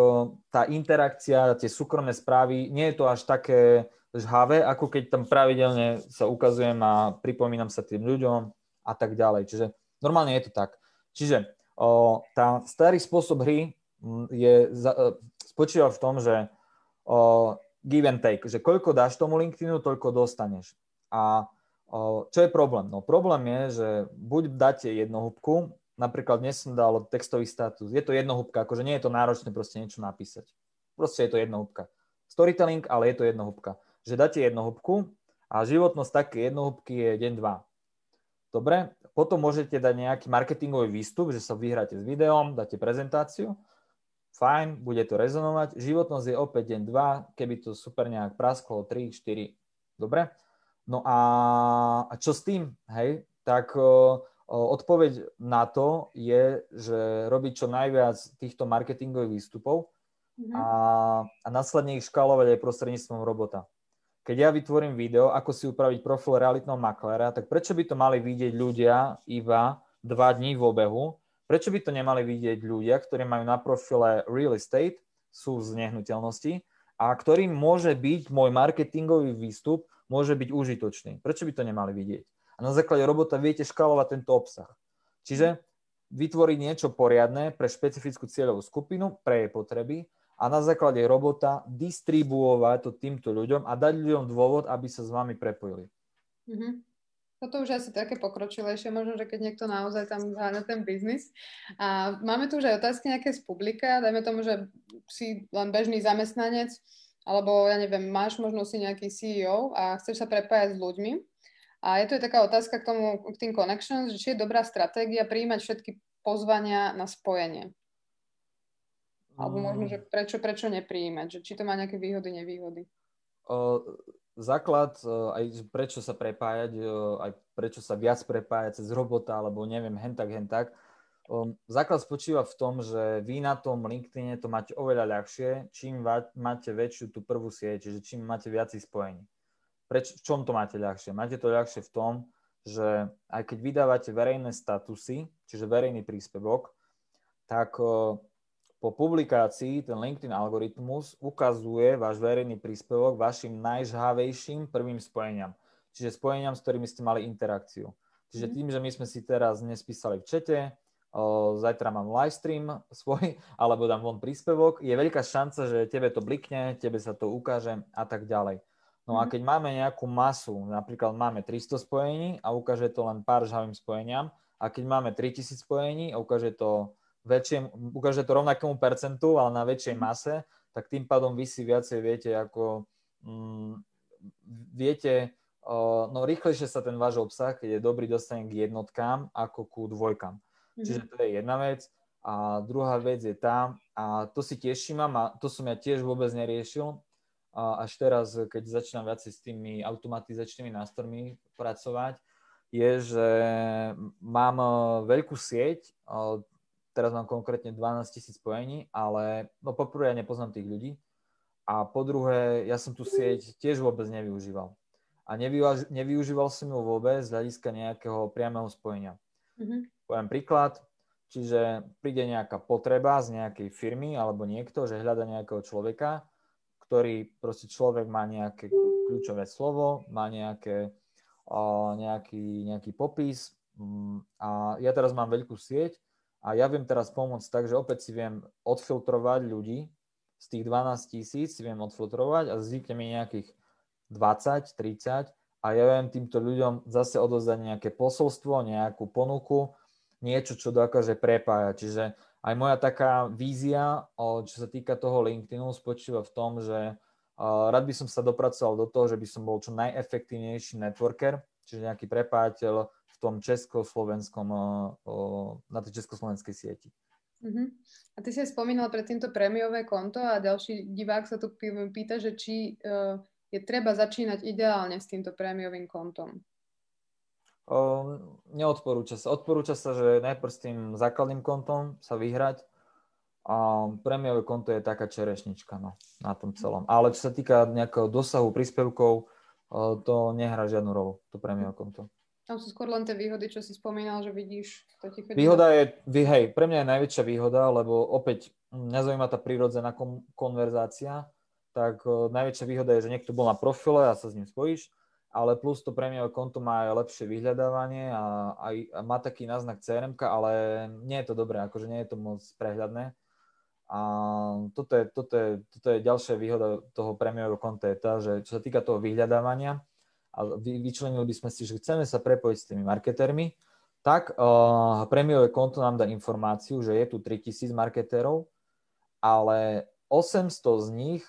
tá interakcia, tie súkromné správy, nie je to až také žhavé, ako keď tam pravidelne sa ukazujem a pripomínam sa tým ľuďom a tak ďalej. Čiže normálne je to tak. Čiže o, tá starý spôsob hry je, za, e, spočíva v tom, že o, give and take, že koľko dáš tomu LinkedInu, toľko dostaneš. A o, čo je problém? No problém je, že buď dáte jednohúbku, napríklad dnes som dal textový status. Je to jednohúbka, akože nie je to náročné proste niečo napísať. Proste je to jednohúbka. Storytelling, ale je to jednohúbka. Že dáte jednohúbku a životnosť také jednohúbky je deň, dva. Dobre, potom môžete dať nejaký marketingový výstup, že sa vyhráte s videom, dáte prezentáciu, fajn, bude to rezonovať. Životnosť je opäť deň, dva, keby to super nejak prasklo, 3, 4, dobre? No a, a čo s tým, hej? Tak Odpoveď na to je, že robiť čo najviac týchto marketingových výstupov mm-hmm. a, a následne ich škálovať aj prostredníctvom robota. Keď ja vytvorím video, ako si upraviť profil realitného maklera, tak prečo by to mali vidieť ľudia iba dva dní v obehu? Prečo by to nemali vidieť ľudia, ktorí majú na profile real estate, sú z nehnuteľnosti a ktorým môže byť môj marketingový výstup, môže byť užitočný. Prečo by to nemali vidieť? A na základe robota viete škálovať tento obsah. Čiže vytvoriť niečo poriadne pre špecifickú cieľovú skupinu, pre jej potreby a na základe robota distribuovať to týmto ľuďom a dať ľuďom dôvod, aby sa s vami prepojili. Mm-hmm. Toto už asi také pokročilejšie, možno, že keď niekto naozaj tam na ten biznis. A máme tu už aj otázky nejaké z publika, dajme tomu, že si len bežný zamestnanec, alebo ja neviem, máš možno si nejaký CEO a chceš sa prepájať s ľuďmi a je tu taká otázka k, tomu, k tým connections, že či je dobrá stratégia prijímať všetky pozvania na spojenie. Alebo možno, že prečo, prečo neprijímať, že či to má nejaké výhody, nevýhody. O, základ, aj prečo sa prepájať, aj prečo sa viac prepájať cez robota, alebo neviem, hen tak, hen tak. Základ spočíva v tom, že vy na tom LinkedIne to máte oveľa ľahšie, čím máte väčšiu tú prvú sieť, čiže čím máte viac spojení. Preč, v čom to máte ľahšie? Máte to ľahšie v tom, že aj keď vydávate verejné statusy, čiže verejný príspevok, tak po publikácii ten LinkedIn algoritmus ukazuje váš verejný príspevok vašim najžhavejším prvým spojeniam. Čiže spojeniam, s ktorými ste mali interakciu. Čiže mhm. tým, že my sme si teraz dnes písali v čete, zajtra mám livestream svoj, alebo dám von príspevok, je veľká šanca, že tebe to blikne, tebe sa to ukáže a tak ďalej. No a mhm. keď máme nejakú masu, napríklad máme 300 spojení a ukáže to len pár žhavým spojeniam, a keď máme 3000 spojení a ukáže to, väčšie, ukáže to rovnakému percentu, ale na väčšej mhm. mase, tak tým pádom vy si viacej viete, ako mm, viete, no rýchlejšie sa ten váš obsah, keď je dobrý, dostane k jednotkám ako ku dvojkám. Mm-hmm. Čiže to je jedna vec. A druhá vec je tá, a to si tiež všímam, a to som ja tiež vôbec neriešil, až teraz, keď začínam viacej s tými automatizačnými nástrojmi pracovať, je, že mám e, veľkú sieť, e, teraz mám konkrétne 12 tisíc spojení, ale no poprvé ja nepoznám tých ľudí a po druhé, ja som tú sieť tiež vôbec nevyužíval. A nevyužíval som ju vôbec z hľadiska nejakého priamého spojenia. Mm-hmm. Poviem príklad, čiže príde nejaká potreba z nejakej firmy alebo niekto, že hľada nejakého človeka, ktorý proste človek má nejaké kľúčové slovo, má nejaké, nejaký, nejaký popis um, a ja teraz mám veľkú sieť a ja viem teraz pomôcť tak, že opäť si viem odfiltrovať ľudí, z tých 12 tisíc si viem odfiltrovať a zvykne mi nejakých 20, 30 a ja viem týmto ľuďom zase odozdať nejaké posolstvo, nejakú ponuku, niečo, čo dokáže prepájať. Čiže aj moja taká vízia, čo sa týka toho LinkedInu, spočíva v tom, že rád by som sa dopracoval do toho, že by som bol čo najefektívnejší networker, čiže nejaký prepájateľ v tom československom, na tej československej sieti. Uh-huh. A ty si spomínal predtým to prémiové konto a ďalší divák sa tu pýta, že či uh, je treba začínať ideálne s týmto prémiovým kontom. Uh, neodporúča sa. Odporúča sa, že najprv s tým základným kontom sa vyhrať a prémiové konto je taká čerešnička no, na tom celom. Ale čo sa týka nejakého dosahu príspevkov, to nehrá žiadnu rolu, to prémiové konto. Tam sú skôr len tie výhody, čo si spomínal, že vidíš, to ti chodí. Výhoda je, hej, pre mňa je najväčšia výhoda, lebo opäť mňa zaujíma tá prírodzená konverzácia, tak najväčšia výhoda je, že niekto bol na profile a sa s ním spojíš ale plus to prémiové konto má aj lepšie vyhľadávanie a, aj, a má taký náznak crm ale nie je to dobré, akože nie je to moc prehľadné. A toto je, toto je, toto je ďalšia výhoda toho prémiového konta je tá, že čo sa týka toho vyhľadávania, a vy, vyčlenili by sme si, že chceme sa prepojiť s tými marketérmi, tak uh, prémiové konto nám dá informáciu, že je tu 3000 marketérov, ale 800 z nich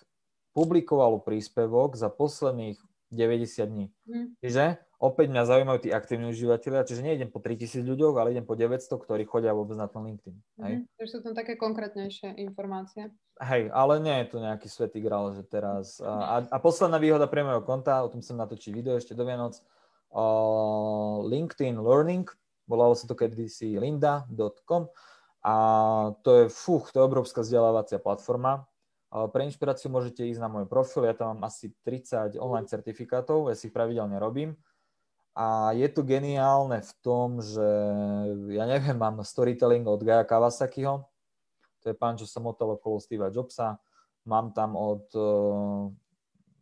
publikovalo príspevok za posledných 90 dní. Mm. Čiže opäť mňa zaujímajú tí aktívni užívateľia, čiže nejdem po 3000 ľuďoch, ale idem po 900, ktorí chodia vôbec na ten LinkedIn. Hej? Mm. Takže sú tam také konkrétnejšie informácie. Hej, ale nie je to nejaký svetý grál, že teraz... A, a posledná výhoda pre mojho konta, o tom som natočil video ešte do Vianoc, uh, LinkedIn Learning, volalo sa to kedysi linda.com a to je, fuch, to je obrovská vzdelávacia platforma, pre inšpiráciu môžete ísť na môj profil, ja tam mám asi 30 online certifikátov, ja si ich pravidelne robím. A je to geniálne v tom, že ja neviem, mám storytelling od Gaja Kawasakiho, to je pán, čo sa motal okolo Steva Jobsa, mám tam od, eh,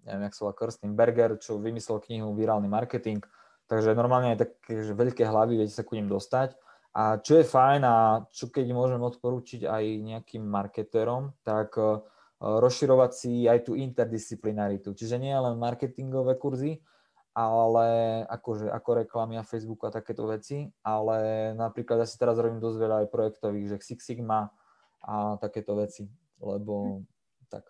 neviem, jak sa volá, Kirsten Berger, čo vymyslel knihu Virálny marketing, takže normálne je také že veľké hlavy, viete sa ku ním dostať. A čo je fajn a čo keď môžem odporúčiť aj nejakým marketérom, tak eh, rozširovať si aj tú interdisciplinaritu. Čiže nie len marketingové kurzy, ale akože, ako reklamy a Facebooku a takéto veci, ale napríklad ja si teraz robím dosť veľa aj projektových, že Six Sigma a takéto veci, lebo tak.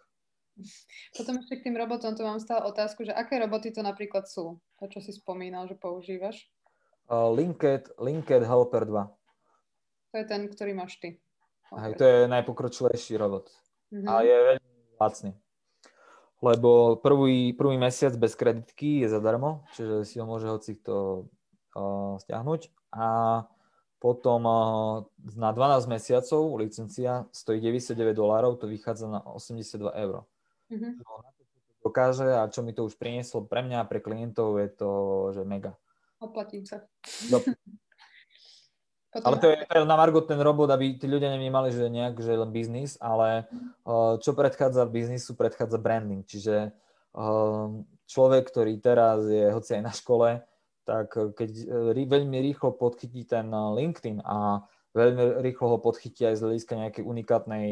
Potom ešte k tým robotom, tu mám stále otázku, že aké roboty to napríklad sú? To, čo si spomínal, že používaš? Uh, Linked, Linked Helper 2. To je ten, ktorý máš ty. Okay. to je najpokročilejší robot. Mm-hmm. A je veľmi lacný. Lebo prvý, prvý mesiac bez kreditky je zadarmo, čiže si ho môže hoci kto uh, stiahnuť. A potom uh, na 12 mesiacov licencia stojí 99 dolárov, to vychádza na 82 eur. Mm-hmm. No, to, to dokáže a čo mi to už prinieslo pre mňa a pre klientov je to, že mega. Oplatím sa. No, Potom... Ale to je, to je na Margot ten robot, aby tí ľudia nevnímali, že nejak, že je len biznis, ale uh, čo predchádza biznisu, predchádza branding. Čiže uh, človek, ktorý teraz je hoci aj na škole, tak keď uh, veľmi rýchlo podchytí ten LinkedIn a veľmi rýchlo ho podchytia aj z hľadiska nejakej unikátnej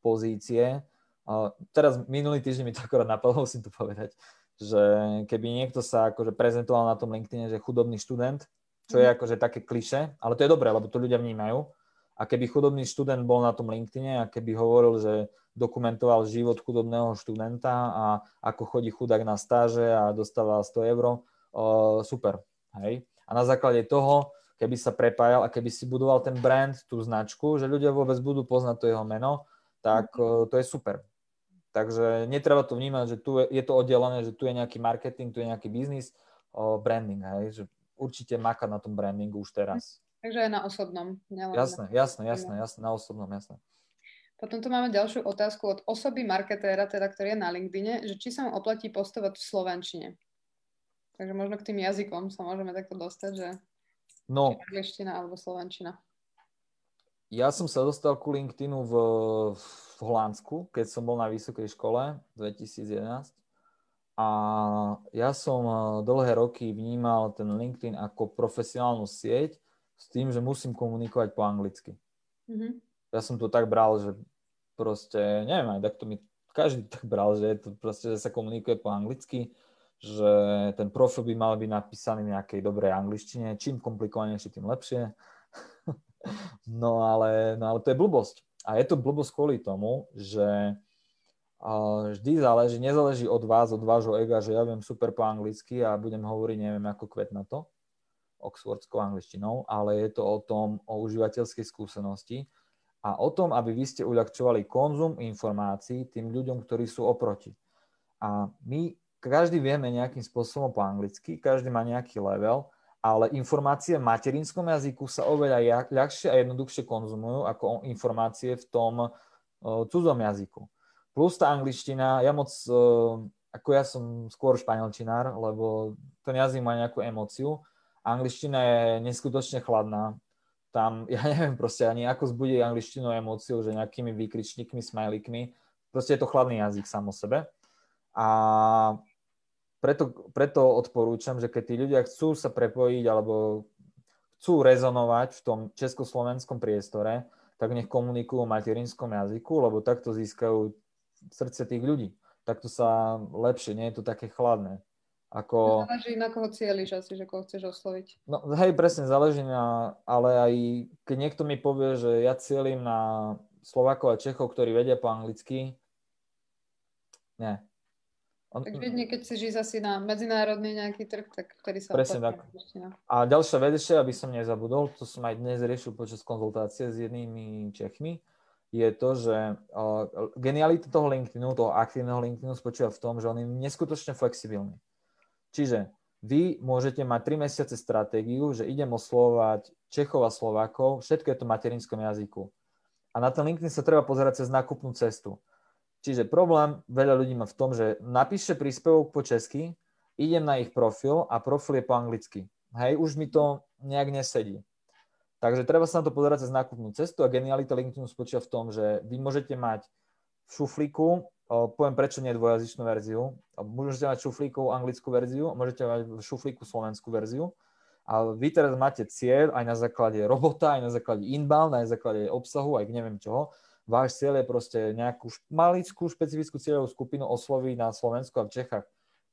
pozície. Teraz minulý týždeň mi to akorát napadlo, musím to povedať, že keby niekto sa akože prezentoval na tom LinkedIn, že chudobný študent, čo je akože také kliše, ale to je dobré, lebo to ľudia vnímajú. A keby chudobný študent bol na tom LinkedIn a keby hovoril, že dokumentoval život chudobného študenta a ako chodí chudák na stáže a dostáva 100 eur, uh, super. Hej? A na základe toho, keby sa prepájal a keby si budoval ten brand, tú značku, že ľudia vôbec budú poznať to jeho meno, tak uh, to je super. Takže netreba to vnímať, že tu je, je to oddelené, že tu je nejaký marketing, tu je nejaký biznis, uh, branding, hej? že určite makať na tom brandingu už teraz. Takže aj na osobnom. Jasné, jasné, jasné, jasné, na osobnom, jasné. Potom tu máme ďalšiu otázku od osoby marketéra, teda, ktorý je na LinkedIne, že či sa mu oplatí postovať v Slovenčine. Takže možno k tým jazykom sa môžeme takto dostať, že no, angličtina alebo slovenčina. Ja som sa dostal ku LinkedInu v, v Holandsku, keď som bol na vysokej škole 2011. A ja som eh, dlhé roky vnímal ten LinkedIn ako profesionálnu sieť s tým, že musím komunikovať po anglicky. Mm-hmm. Ja som to tak bral, že proste, neviem, aj tak to mi každý tak bral, že to proste, že sa komunikuje po anglicky, že ten profil by mal byť napísaný v nejakej dobrej angličtine, čím komplikovanejšie, tým lepšie. no, ale, no ale to je blbosť. A je to blbosť kvôli tomu, že vždy záleží, nezáleží od vás, od vášho ega, že ja viem super po anglicky a budem hovoriť neviem ako kvet na to, oxfordskou angličtinou, ale je to o tom, o užívateľskej skúsenosti a o tom, aby vy ste uľahčovali konzum informácií tým ľuďom, ktorí sú oproti. A my každý vieme nejakým spôsobom po anglicky, každý má nejaký level, ale informácie v materinskom jazyku sa oveľa ľahšie a jednoduchšie konzumujú ako informácie v tom cudzom jazyku. Plus tá angličtina, ja moc, ako ja som skôr španielčinár, lebo ten jazyk má nejakú emóciu, angličtina je neskutočne chladná, tam, ja neviem proste ani ako zbudí angličtinu emóciu, že nejakými výkričníkmi, smajlikmi. Proste je to chladný jazyk sám o sebe. A preto, preto odporúčam, že keď tí ľudia chcú sa prepojiť alebo chcú rezonovať v tom československom priestore, tak nech komunikujú o materinskom jazyku, lebo takto získajú srdce tých ľudí. Takto sa lepšie, nie je to také chladné. Ako... Záleží na koho cieľiš asi, že koho chceš osloviť. No hej, presne, záleží na, ale aj keď niekto mi povie, že ja cieľim na Slovákov a Čechov, ktorí vedia po anglicky, nie. On... Tak jedne, keď si žij asi na medzinárodný nejaký trh, tak vtedy sa Presne tak. A ďalšia vec ešte, aby som nezabudol, to som aj dnes riešil počas konzultácie s jednými Čechmi, je to, že genialita toho LinkedInu, toho aktívneho LinkedInu spočíva v tom, že on je neskutočne flexibilný. Čiže vy môžete mať 3 mesiace stratégiu, že idem oslovať Čechov a Slovákov, všetko je to materinskom jazyku. A na ten LinkedIn sa treba pozerať cez nákupnú cestu. Čiže problém veľa ľudí má v tom, že napíše príspevok po česky, idem na ich profil a profil je po anglicky. Hej, už mi to nejak nesedí. Takže treba sa na to pozerať cez nákupnú cestu a genialita LinkedInu spočíva v tom, že vy môžete mať v šuflíku poviem prečo nie dvojazyčnú verziu. Môžete mať šuflíkovú anglickú verziu, môžete mať šuflíku slovenskú verziu. A vy teraz máte cieľ aj na základe robota, aj na základe inbound, aj na základe obsahu, aj neviem čoho. Váš cieľ je proste nejakú maličkú špecifickú cieľovú skupinu osloviť na Slovensku a v Čechách.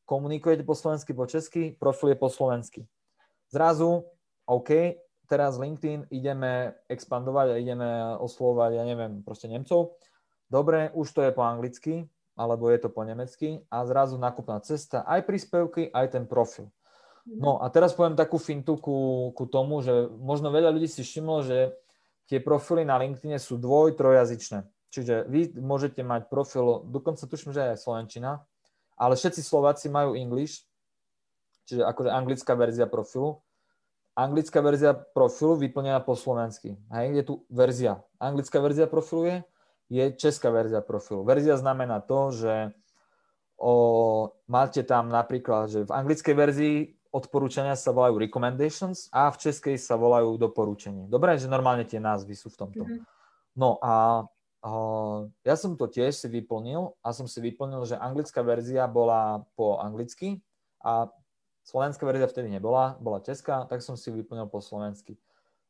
Komunikujete po slovensky, po česky, profil je po slovensky. Zrazu, OK, teraz LinkedIn ideme expandovať a ideme oslovať, ja neviem, proste Nemcov dobre, už to je po anglicky, alebo je to po nemecky a zrazu nákupná cesta, aj príspevky, aj ten profil. Mhm. No a teraz poviem takú fintu ku, ku tomu, že možno veľa ľudí si všimlo, že tie profily na LinkedIn sú dvoj, trojazyčné. Čiže vy môžete mať profil, dokonca tuším, že aj Slovenčina, ale všetci Slováci majú English, čiže akože anglická verzia profilu. Anglická verzia profilu vyplnená po slovensky. Hej, je tu verzia. Anglická verzia profilu je je česká verzia profilu. Verzia znamená to, že o, máte tam napríklad, že v anglickej verzii odporúčania sa volajú recommendations a v českej sa volajú doporučenie. Dobre, že normálne tie názvy sú v tomto. Mm-hmm. No a o, ja som to tiež si vyplnil a som si vyplnil, že anglická verzia bola po anglicky a slovenská verzia vtedy nebola, bola česká, tak som si vyplnil po slovensky.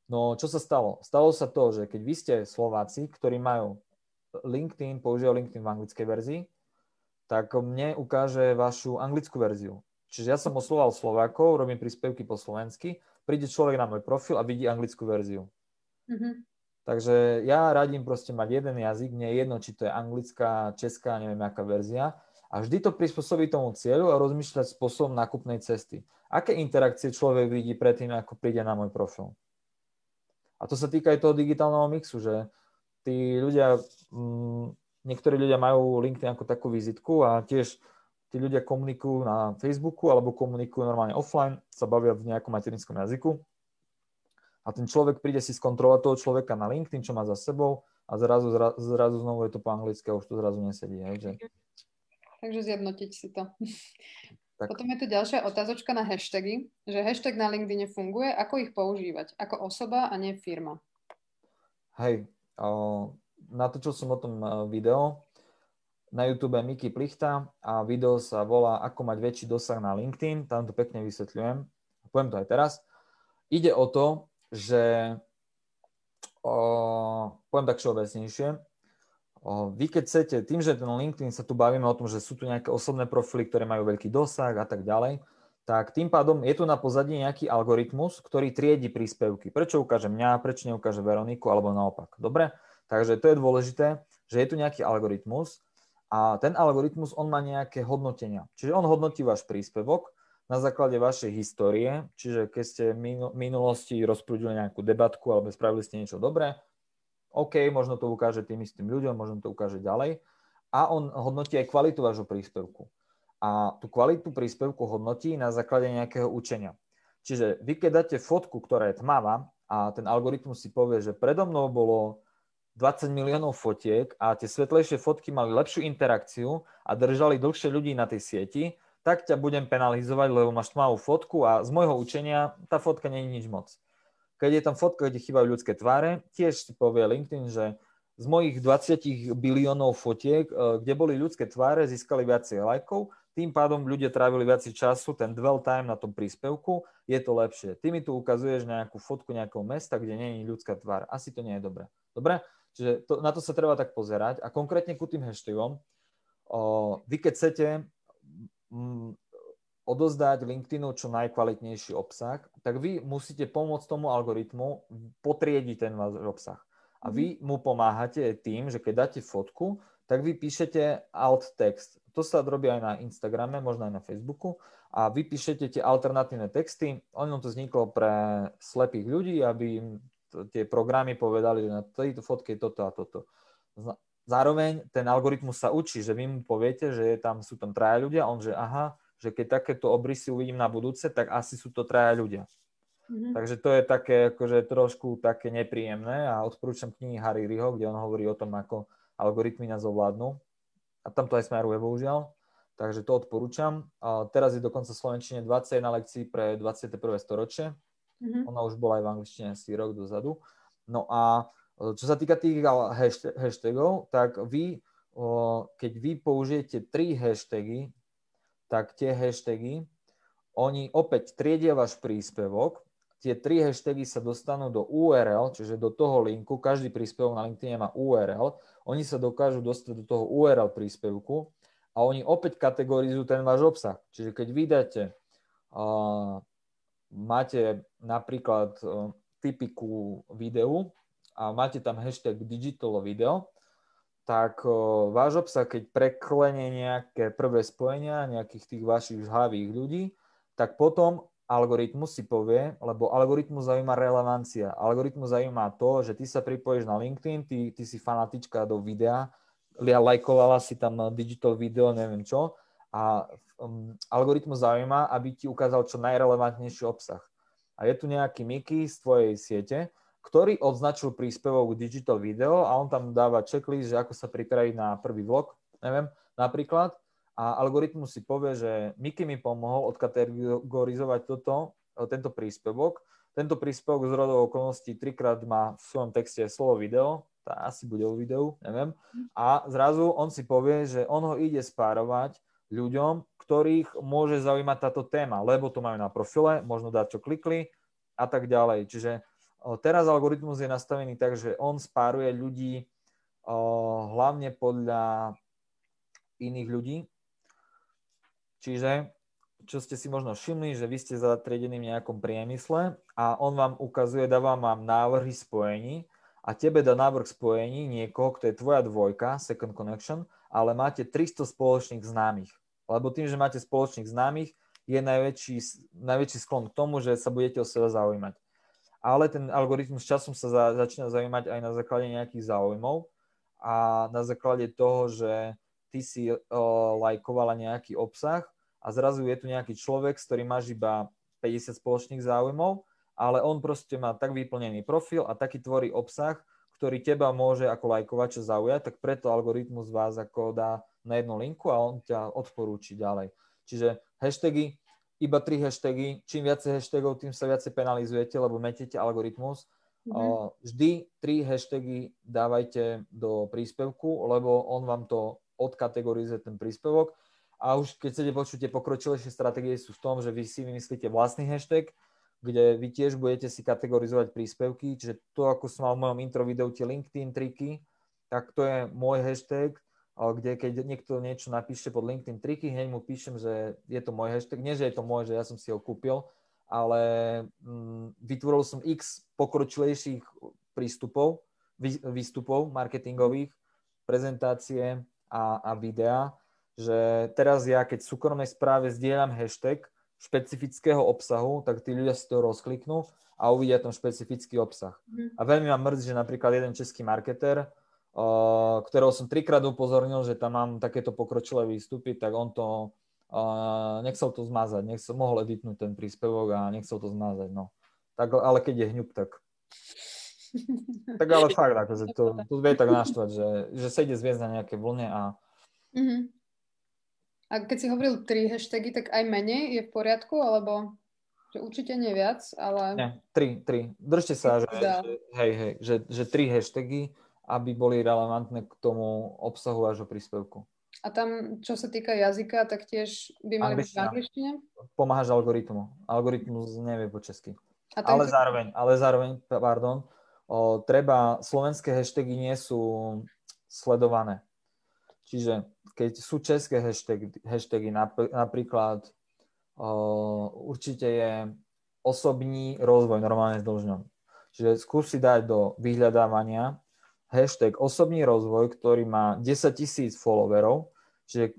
No čo sa stalo? Stalo sa to, že keď vy ste Slováci, ktorí majú LinkedIn, používajú LinkedIn v anglickej verzii, tak mne ukáže vašu anglickú verziu. Čiže ja som osloval Slovákov, robím príspevky po slovensky, príde človek na môj profil a vidí anglickú verziu. Mm-hmm. Takže ja radím proste mať jeden jazyk, nie je jedno, či to je anglická, česká, neviem aká verzia, a vždy to prispôsobí tomu cieľu a rozmýšľať spôsobom nákupnej cesty. Aké interakcie človek vidí predtým, ako príde na môj profil? A to sa týka aj toho digitálneho mixu, že tí ľudia, m, mm, niektorí ľudia majú LinkedIn ako takú vizitku a tiež tí ľudia komunikujú na Facebooku alebo komunikujú normálne offline, sa bavia v nejakom materinskom jazyku a ten človek príde si skontrolovať toho človeka na LinkedIn, čo má za sebou a zrazu, zrazu, zrazu znovu je to po anglicky a už to zrazu nesedí. Hej, že... Takže zjednotiť si to. Tak. Potom je tu ďalšia otázočka na hashtagy, že hashtag na LinkedIn funguje, ako ich používať? Ako osoba a nie firma. Hej, natočil som o tom video, na YouTube Miki Plichta a video sa volá Ako mať väčší dosah na LinkedIn. Tam to pekne vysvetľujem. Poviem to aj teraz. Ide o to, že o, poviem tak všeobecnejšie. Vy keď chcete, tým, že ten LinkedIn sa tu bavíme o tom, že sú tu nejaké osobné profily, ktoré majú veľký dosah a tak ďalej, tak tým pádom je tu na pozadí nejaký algoritmus, ktorý triedi príspevky. Prečo ukáže mňa, prečo neukáže Veroniku, alebo naopak. Dobre? Takže to je dôležité, že je tu nejaký algoritmus, a ten algoritmus, on má nejaké hodnotenia. Čiže on hodnotí váš príspevok na základe vašej histórie, čiže keď ste v minulosti rozprúdili nejakú debatku alebo spravili ste niečo dobré, OK, možno to ukáže tým istým ľuďom, možno to ukáže ďalej. A on hodnotí aj kvalitu vášho príspevku. A tú kvalitu príspevku hodnotí na základe nejakého učenia. Čiže vy keď dáte fotku, ktorá je tmavá a ten algoritmus si povie, že predo mnou bolo 20 miliónov fotiek a tie svetlejšie fotky mali lepšiu interakciu a držali dlhšie ľudí na tej sieti, tak ťa budem penalizovať, lebo máš tmavú fotku a z môjho učenia tá fotka nie je nič moc. Keď je tam fotka, kde chýbajú ľudské tváre, tiež si povie LinkedIn, že z mojich 20 biliónov fotiek, e, kde boli ľudské tváre, získali viacej lajkov, tým pádom ľudia trávili viacej času, ten dwell time na tom príspevku, je to lepšie. Ty mi tu ukazuješ nejakú fotku nejakého mesta, kde nie je ľudská tvár. Asi to nie je dobré. Dobre? Čiže to, na to sa treba tak pozerať. A konkrétne ku tým hashtagom, o, vy keď chcete odozdať LinkedInu čo najkvalitnejší obsah, tak vy musíte pomôcť tomu algoritmu potriediť ten váš obsah. A vy mhm. mu pomáhate tým, že keď dáte fotku, tak vy píšete alt text. To sa robí aj na Instagrame, možno aj na Facebooku. A vy píšete tie alternatívne texty. Ono to vzniklo pre slepých ľudí, aby im tie programy povedali, že na tejto fotke je toto a toto. Zároveň ten algoritmus sa učí, že vy mu poviete, že je tam, sú tam traja ľudia, on že aha, že keď takéto obrysy uvidím na budúce, tak asi sú to traja ľudia. Mm-hmm. Takže to je také akože trošku také nepríjemné a odporúčam knihy Harry Riho, kde on hovorí o tom, ako algoritmy nás ovládnu. A tam to aj smeruje, bohužiaľ. Takže to odporúčam. A teraz je dokonca v Slovenčine 21 lekcií pre 21. storočie. Mm-hmm. Ona už bola aj v angličtine asi rok dozadu. No a e, čo sa týka tých hashtagov, tak vy, keď vy použijete tri hashtagy, tak tie hashtagy, oni opäť triedia váš príspevok, tie tri hashtagy sa dostanú do URL, čiže do toho linku, každý príspevok na LinkedIn má URL, oni sa dokážu dostať do toho URL príspevku a oni opäť kategorizujú ten váš obsah. Čiže keď vydáte uh, máte napríklad e, typiku videu a máte tam hashtag digital video, tak e, váš obsah, keď preklenie nejaké prvé spojenia nejakých tých vašich žhavých ľudí, tak potom algoritmus si povie, lebo algoritmus zaujíma relevancia. Algoritmus zaujíma to, že ty sa pripojíš na LinkedIn, ty, ty si fanatička do videa, lajkovala si tam digital video, neviem čo, a um, algoritmus zaujíma, aby ti ukázal čo najrelevantnejší obsah. A je tu nejaký Miky z tvojej siete, ktorý odznačil príspevok digital video a on tam dáva checklist, že ako sa pripraviť na prvý vlog, neviem, napríklad. A algoritmus si povie, že Miky mi pomohol odkategorizovať toto, tento príspevok. Tento príspevok z rodov okolností trikrát má v svojom texte slovo video, tá asi bude o videu, neviem. A zrazu on si povie, že on ho ide spárovať ľuďom, ktorých môže zaujímať táto téma, lebo to majú na profile, možno dať čo klikli a tak ďalej. Čiže Teraz algoritmus je nastavený tak, že on spáruje ľudí hlavne podľa iných ľudí. Čiže, čo ste si možno všimli, že vy ste zatriedení v nejakom priemysle a on vám ukazuje, dáva vám návrhy spojení a tebe dá návrh spojení niekoho, kto je tvoja dvojka, second connection, ale máte 300 spoločných známych. Lebo tým, že máte spoločných známych, je najväčší, najväčší sklon k tomu, že sa budete o seba zaujímať. Ale ten algoritmus časom sa za, začína zaujímať aj na základe nejakých záujmov a na základe toho, že ty si uh, lajkovala nejaký obsah a zrazu je tu nejaký človek, s ktorým máš iba 50 spoločných záujmov, ale on proste má tak vyplnený profil a taký tvorí obsah, ktorý teba môže ako lajkovača zaujať, tak preto algoritmus vás ako dá na jednu linku a on ťa odporúči ďalej. Čiže hashtagy, iba tri hashtagy, čím viacej hashtagov, tým sa viacej penalizujete, lebo metete algoritmus. Mm-hmm. Vždy tri hashtagy dávajte do príspevku, lebo on vám to odkategorizuje ten príspevok. A už keď chcete počuť, tie pokročilejšie stratégie sú v tom, že vy si vymyslíte vlastný hashtag, kde vy tiež budete si kategorizovať príspevky, čiže to, ako som mal v mojom intro videu, tie LinkedIn triky, tak to je môj hashtag, kde keď niekto niečo napíše pod LinkedIn triky, hneď mu píšem, že je to môj hashtag. Nie, že je to môj, že ja som si ho kúpil, ale mm, vytvoril som x pokročilejších prístupov, výstupov marketingových, prezentácie a, a videa, že teraz ja, keď v súkromnej správe zdieľam hashtag špecifického obsahu, tak tí ľudia si to rozkliknú a uvidia ten špecifický obsah. Mm. A veľmi ma mrzí, že napríklad jeden český marketer ktorého som trikrát upozornil, že tam mám takéto pokročilé výstupy, tak on to nechcel to zmazať, nechcel, mohol editnúť ten príspevok a nechcel to zmazať, no. Tak, ale keď je hňub, tak tak ale fakt, akože to, to vie tak naštvať, že, že sa ide zviezť na nejaké vlne a... Uh-huh. A keď si hovoril tri hashtagy, tak aj menej je v poriadku, alebo že určite nie viac, ale... Nie, tri, tri. Držte sa, že, že, hej, hej, že, že tri hashtagy, aby boli relevantné k tomu obsahu vášho príspevku. A tam, čo sa týka jazyka, tak tiež by mali byť v angličtine? Pomáhaš algoritmu. Algoritmus nevie po česky. A ale, zároveň, ale zároveň, pardon, o, treba, slovenské hashtagy nie sú sledované. Čiže keď sú české hashtagy, hashtagy napríklad o, určite je osobní rozvoj normálne s dlžňom. Čiže skúsi dať do vyhľadávania hashtag osobný rozvoj, ktorý má 10 tisíc followerov, čiže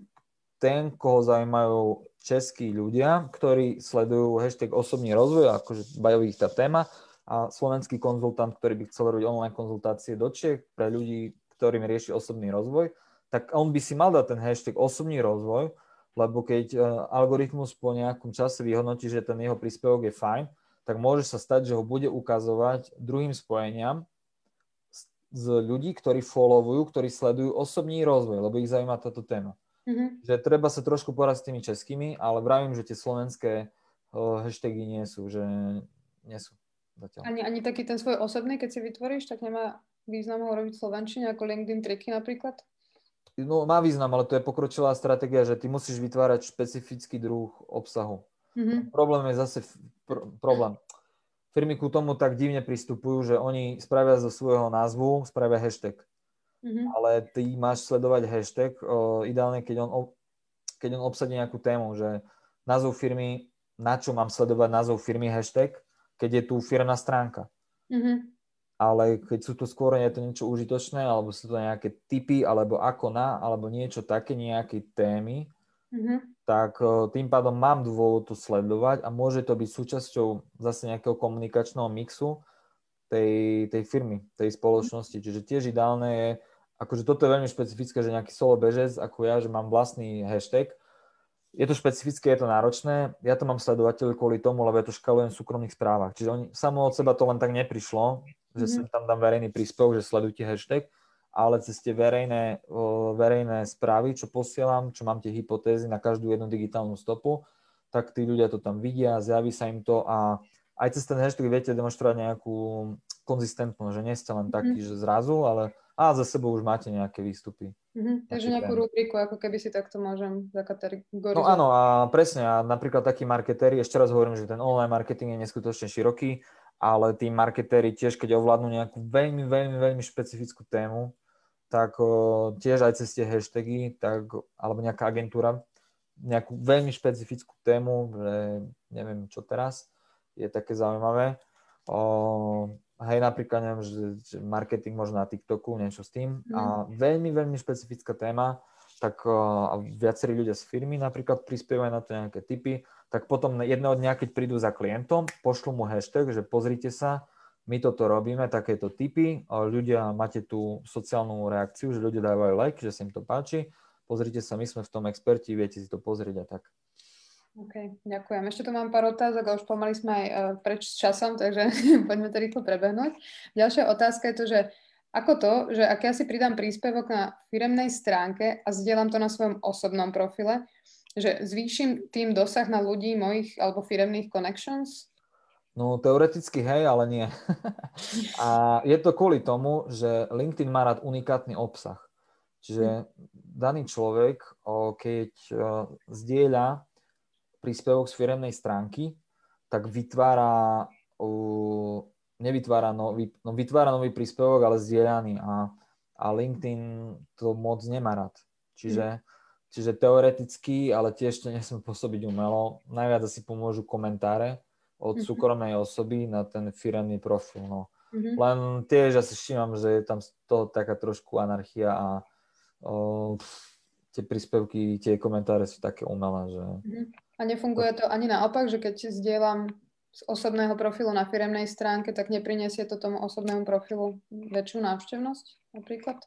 ten, koho zaujímajú českí ľudia, ktorí sledujú hashtag osobný rozvoj, akože baví ich tá téma, a slovenský konzultant, ktorý by chcel robiť online konzultácie do Čech pre ľudí, ktorým rieši osobný rozvoj, tak on by si mal dať ten hashtag osobný rozvoj, lebo keď e, algoritmus po nejakom čase vyhodnotí, že ten jeho príspevok je fajn, tak môže sa stať, že ho bude ukazovať druhým spojeniam, z ľudí, ktorí followujú, ktorí sledujú osobný rozvoj, lebo ich zaujíma táto téma. Mm-hmm. Že treba sa trošku porať s tými českými, ale vravím, že tie slovenské uh, hashtagy nie sú, že nie sú zatiaľ. Ani, ani taký ten svoj osobný, keď si vytvoríš, tak nemá význam ho robiť v slovenčine, ako LinkedIn triky napríklad? No má význam, ale to je pokročilá stratégia, že ty musíš vytvárať špecifický druh obsahu. Mm-hmm. Problém je zase pr- problém firmy ku tomu tak divne pristupujú, že oni spravia zo svojho názvu, spravia hashtag. Mm-hmm. Ale ty máš sledovať hashtag, o, ideálne keď on, keď on obsadí nejakú tému, že názov firmy, na čo mám sledovať názov firmy hashtag, keď je tu firmná stránka. Mm-hmm. Ale keď sú to skôr je to niečo užitočné, alebo sú to nejaké typy, alebo ako na, alebo niečo také, nejaké témy, mm-hmm tak e, tým pádom mám dôvod to sledovať a môže to byť súčasťou zase nejakého komunikačného mixu tej, tej firmy, tej spoločnosti. Čiže tiež ideálne je, akože toto je veľmi špecifické, že nejaký solo bežec ako ja, že mám vlastný hashtag, je to špecifické, je to náročné. Ja to mám sledovateľ kvôli tomu, lebo ja to škalujem v súkromných správach. Čiže oni, samo od seba to len tak neprišlo, že mm-hmm. sem tam dám verejný príspevok, že sledujte hashtag, ale cez tie verejné, verejné správy, čo posielam, čo mám tie hypotézy na každú jednu digitálnu stopu, tak tí ľudia to tam vidia, zjaví sa im to a aj cez ten hashtag viete demonstrovať nejakú konzistentnosť, že nie ste len taký, mm. že zrazu, ale a za sebou už máte nejaké výstupy. Mm-hmm, takže nejakú rubriku, ako keby si takto môžem zakategorizovať. No áno, a presne, a napríklad takí marketéri, ešte raz hovorím, že ten online marketing je neskutočne široký ale tí marketéri tiež, keď ovládnu nejakú veľmi, veľmi, veľmi špecifickú tému, tak o, tiež aj cez tie hashtagy, tak, alebo nejaká agentúra, nejakú veľmi špecifickú tému, že neviem čo teraz, je také zaujímavé. O, hej, napríklad neviem, že, že marketing možno na TikToku, niečo s tým. Mm. A veľmi, veľmi špecifická téma, tak a viacerí ľudia z firmy napríklad prispievajú na to nejaké typy, tak potom jedného dňa, keď prídu za klientom, pošlu mu hashtag, že pozrite sa, my toto robíme, takéto typy, ľudia, máte tú sociálnu reakciu, že ľudia dávajú like, že sa im to páči, pozrite sa, my sme v tom experti, viete si to pozrieť a tak. OK, ďakujem. Ešte tu mám pár otázok a už pomaly sme aj uh, preč s časom, takže poďme to rýchlo prebehnúť. Ďalšia otázka je to, že ako to, že ak ja si pridám príspevok na firemnej stránke a zdieľam to na svojom osobnom profile, že zvýšim tým dosah na ľudí mojich alebo firemných connections? No teoreticky hej, ale nie. a je to kvôli tomu, že LinkedIn má rád unikátny obsah. Čiže daný človek, keď zdieľa príspevok z firemnej stránky, tak vytvára, nevytvára nový, no vytvára nový príspevok, ale zdieľaný a, a LinkedIn to moc nemá rád. Čiže Čiže teoreticky, ale tiež to nesme pôsobiť umelo. Najviac asi pomôžu komentáre od mm-hmm. súkromnej osoby na ten firemný profil. No. Mm-hmm. Len tiež asi všímam, že je tam to taká trošku anarchia a o, tie príspevky, tie komentáre sú také umelé. Že... Mm-hmm. A nefunguje to ani naopak, že keď zdieľam z osobného profilu na firemnej stránke, tak nepriniesie to tomu osobnému profilu väčšiu návštevnosť napríklad?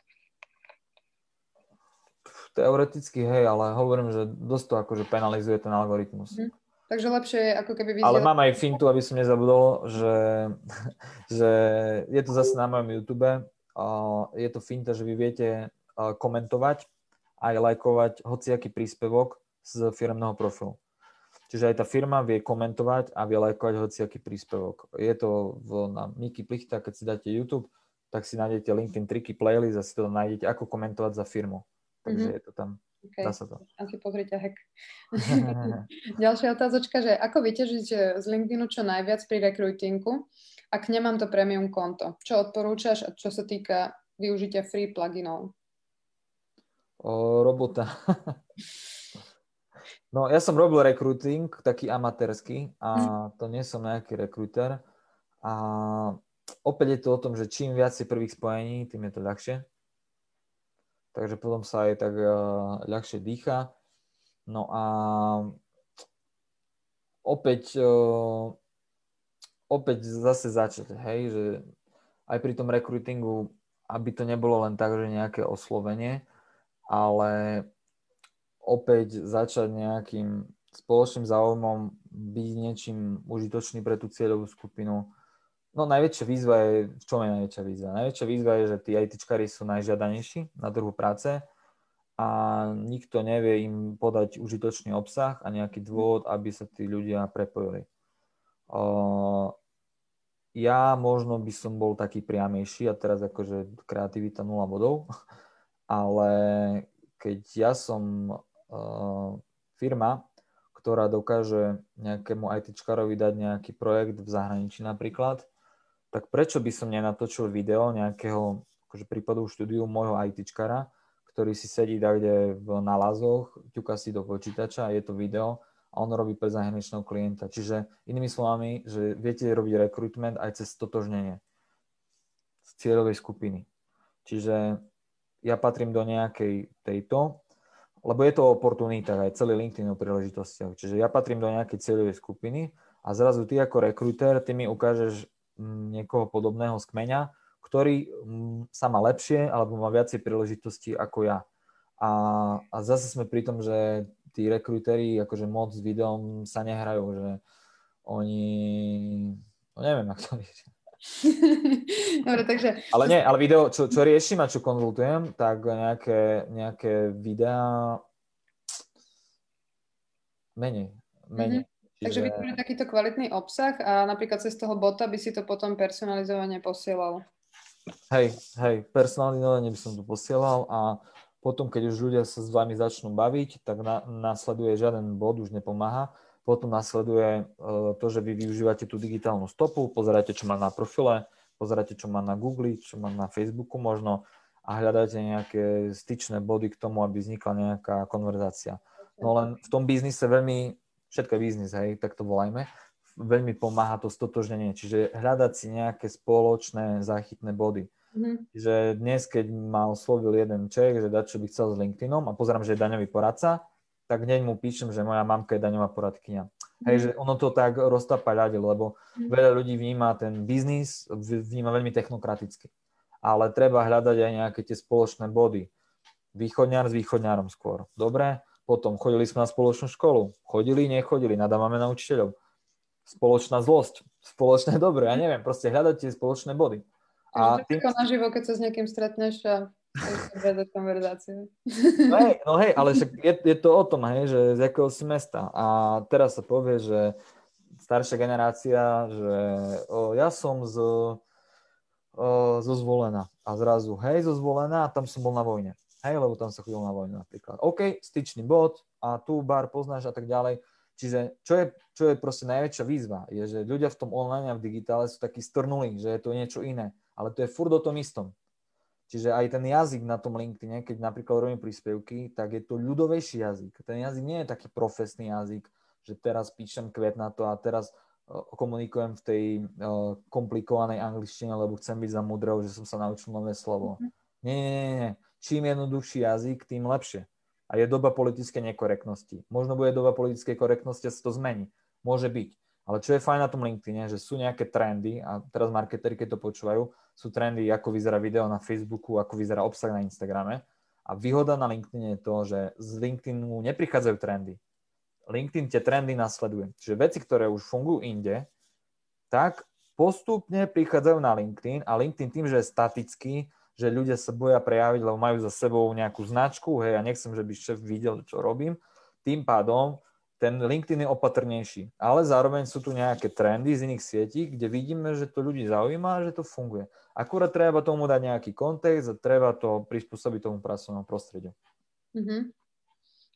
Teoreticky hej, ale hovorím, že dosť to akože penalizuje ten algoritmus. Mm. Takže lepšie je ako keby vyzdiel... Ale mám aj fintu, aby som nezabudol, že, že je to zase na mojom YouTube. Je to finta, že vy viete komentovať aj lajkovať hociaký príspevok z firmného profilu. Čiže aj tá firma vie komentovať a vie lajkovať hociaký príspevok. Je to v, na Miki Plichta, keď si dáte YouTube, tak si nájdete LinkedIn triky playlist a si to nájdete, ako komentovať za firmu. Takže mm-hmm. je to tam. Okay. Dá sa to. Tam si pozrite hack. Ďalšia otázočka, že ako vyťažiť z LinkedInu čo najviac pri rekrutingu, ak nemám to premium konto? Čo odporúčaš, čo sa týka využitia free pluginov? O, robota. no, ja som robil recruiting, taký amatérsky a mhm. to nie som nejaký rekruter. A opäť je to o tom, že čím viac si prvých spojení, tým je to ľahšie takže potom sa aj tak uh, ľahšie dýcha. No a opäť, uh, opäť zase začať, hej, že aj pri tom rekrutingu, aby to nebolo len tak, že nejaké oslovenie, ale opäť začať nejakým spoločným záujmom, byť niečím užitočný pre tú cieľovú skupinu, No najväčšia výzva je, v čom je najväčšia výzva? Najväčšia výzva je, že tí ITčkári sú najžiadanejší na trhu práce a nikto nevie im podať užitočný obsah a nejaký dôvod, aby sa tí ľudia prepojili. ja možno by som bol taký priamejší a teraz akože kreativita 0 bodov, ale keď ja som firma, ktorá dokáže nejakému ITčkarovi dať nejaký projekt v zahraničí napríklad, tak prečo by som nenatočil video nejakého akože prípadov štúdiu môjho ITčkara, ktorý si sedí kde v nálazoch, ťuka si do počítača je to video a on robí pre zahraničného klienta. Čiže inými slovami, že viete robiť rekrutment aj cez totožnenie z cieľovej skupiny. Čiže ja patrím do nejakej tejto, lebo je to oportunita, aj celý LinkedIn o príležitostiach. Čiže ja patrím do nejakej cieľovej skupiny a zrazu ty ako rekruter, ty mi ukážeš niekoho podobného z kmeňa, ktorý sa má lepšie alebo má viacej príležitostí ako ja. A, a zase sme pri tom, že tí rekrutery akože moc s videom sa nehrajú, že oni, no neviem, ako to riešia. Dobre, takže... Ale nie, ale video, čo, čo riešim a čo konzultujem, tak nejaké, nejaké videá menej, menej. Mm-hmm. Takže vytvoriť takýto kvalitný obsah a napríklad cez toho bota by si to potom personalizovane posielal. Hej, hej, personalizovane by som to posielal a potom, keď už ľudia sa s vami začnú baviť, tak na, následuje žiaden bod, už nepomáha. Potom nasleduje to, že vy využívate tú digitálnu stopu, pozeráte, čo má na profile, pozeráte, čo má na Google, čo má na Facebooku možno a hľadáte nejaké styčné body k tomu, aby vznikla nejaká konverzácia. No len v tom biznise veľmi, všetko je biznis, hej, tak to volajme, veľmi pomáha to stotožnenie, čiže hľadať si nejaké spoločné záchytné body. Mm-hmm. Že dnes, keď ma oslovil jeden Čech, že dať, čo by chcel s LinkedInom a pozerám, že je daňový poradca, tak hneď mu píšem, že moja mamka je daňová poradkynia. Hej, že ono to tak roztapa ľade, lebo mm-hmm. veľa ľudí vníma ten biznis, vníma veľmi technokraticky. Ale treba hľadať aj nejaké tie spoločné body. Východňar s východňarom skôr. Dobre? Potom chodili sme na spoločnú školu. Chodili, nechodili, nadávame na učiteľov spoločná zlosť, spoločné dobre, ja neviem, proste hľadať tie spoločné body. A tým... Ako naživo, keď sa s niekým stretneš a vedať konverzáciu. No hej, no hej, ale však je, je to o tom, hej, že z jakého si mesta. A teraz sa povie, že staršia generácia, že o, ja som z, o, zo zvolená. A zrazu, hej, zo zvolená, a tam som bol na vojne. Hej, lebo tam sa chodil na vojnu napríklad. OK, styčný bod a tu bar poznáš a tak ďalej. Čiže čo je, čo je proste najväčšia výzva, je, že ľudia v tom online a v digitále sú takí strnulí, že je to niečo iné, ale to je furt o tom istom. Čiže aj ten jazyk na tom LinkedIn, keď napríklad robím príspevky, tak je to ľudovejší jazyk. Ten jazyk nie je taký profesný jazyk, že teraz píšem kvet na to a teraz komunikujem v tej uh, komplikovanej angličtine, lebo chcem byť za mudrou, že som sa naučil nové slovo. Nie, nie, nie, nie. Čím jednoduchší jazyk, tým lepšie a je doba politickej nekorektnosti. Možno bude doba politickej korektnosti a sa to zmení. Môže byť. Ale čo je fajn na tom LinkedIn, že sú nejaké trendy a teraz marketeri, keď to počúvajú, sú trendy, ako vyzerá video na Facebooku, ako vyzerá obsah na Instagrame. A výhoda na LinkedIn je to, že z LinkedInu neprichádzajú trendy. LinkedIn tie trendy nasleduje. Čiže veci, ktoré už fungujú inde, tak postupne prichádzajú na LinkedIn a LinkedIn tým, že je statický, že ľudia sa boja prejaviť, lebo majú za sebou nejakú značku, hej, ja nechcem, že by šéf videl, čo robím. Tým pádom ten LinkedIn je opatrnejší. Ale zároveň sú tu nejaké trendy z iných sietí, kde vidíme, že to ľudí zaujíma a že to funguje. Akurát treba tomu dať nejaký kontext a treba to prispôsobiť tomu pracovnému prostrediu. Mm-hmm.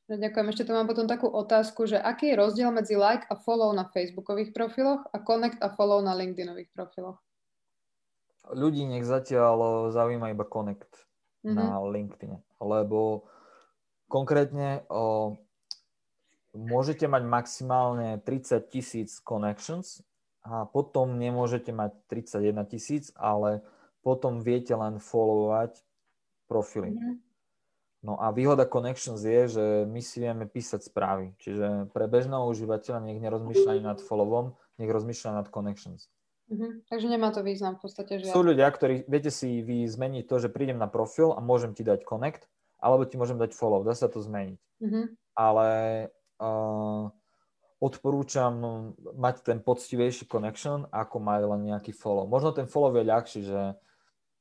Ďakujem. Ešte tu mám potom takú otázku, že aký je rozdiel medzi like a follow na facebookových profiloch a connect a follow na LinkedInových profiloch? ľudí nech zatiaľ zaujíma iba Connect mm-hmm. na LinkedIn, lebo konkrétne o, môžete mať maximálne 30 tisíc connections a potom nemôžete mať 31 tisíc, ale potom viete len followovať profily. Mm-hmm. No a výhoda Connections je, že my si vieme písať správy. Čiže pre bežného užívateľa nech nerozmýšľa nad followom, nech rozmýšľa nad Connections. Uh-huh. Takže nemá to význam v podstate. Že... Sú ľudia, ktorí, viete si vy zmeniť to, že prídem na profil a môžem ti dať connect, alebo ti môžem dať follow, dá sa to zmeniť. Uh-huh. Ale uh, odporúčam mať ten poctivejší connection, ako mať len nejaký follow. Možno ten follow je ľahší, že,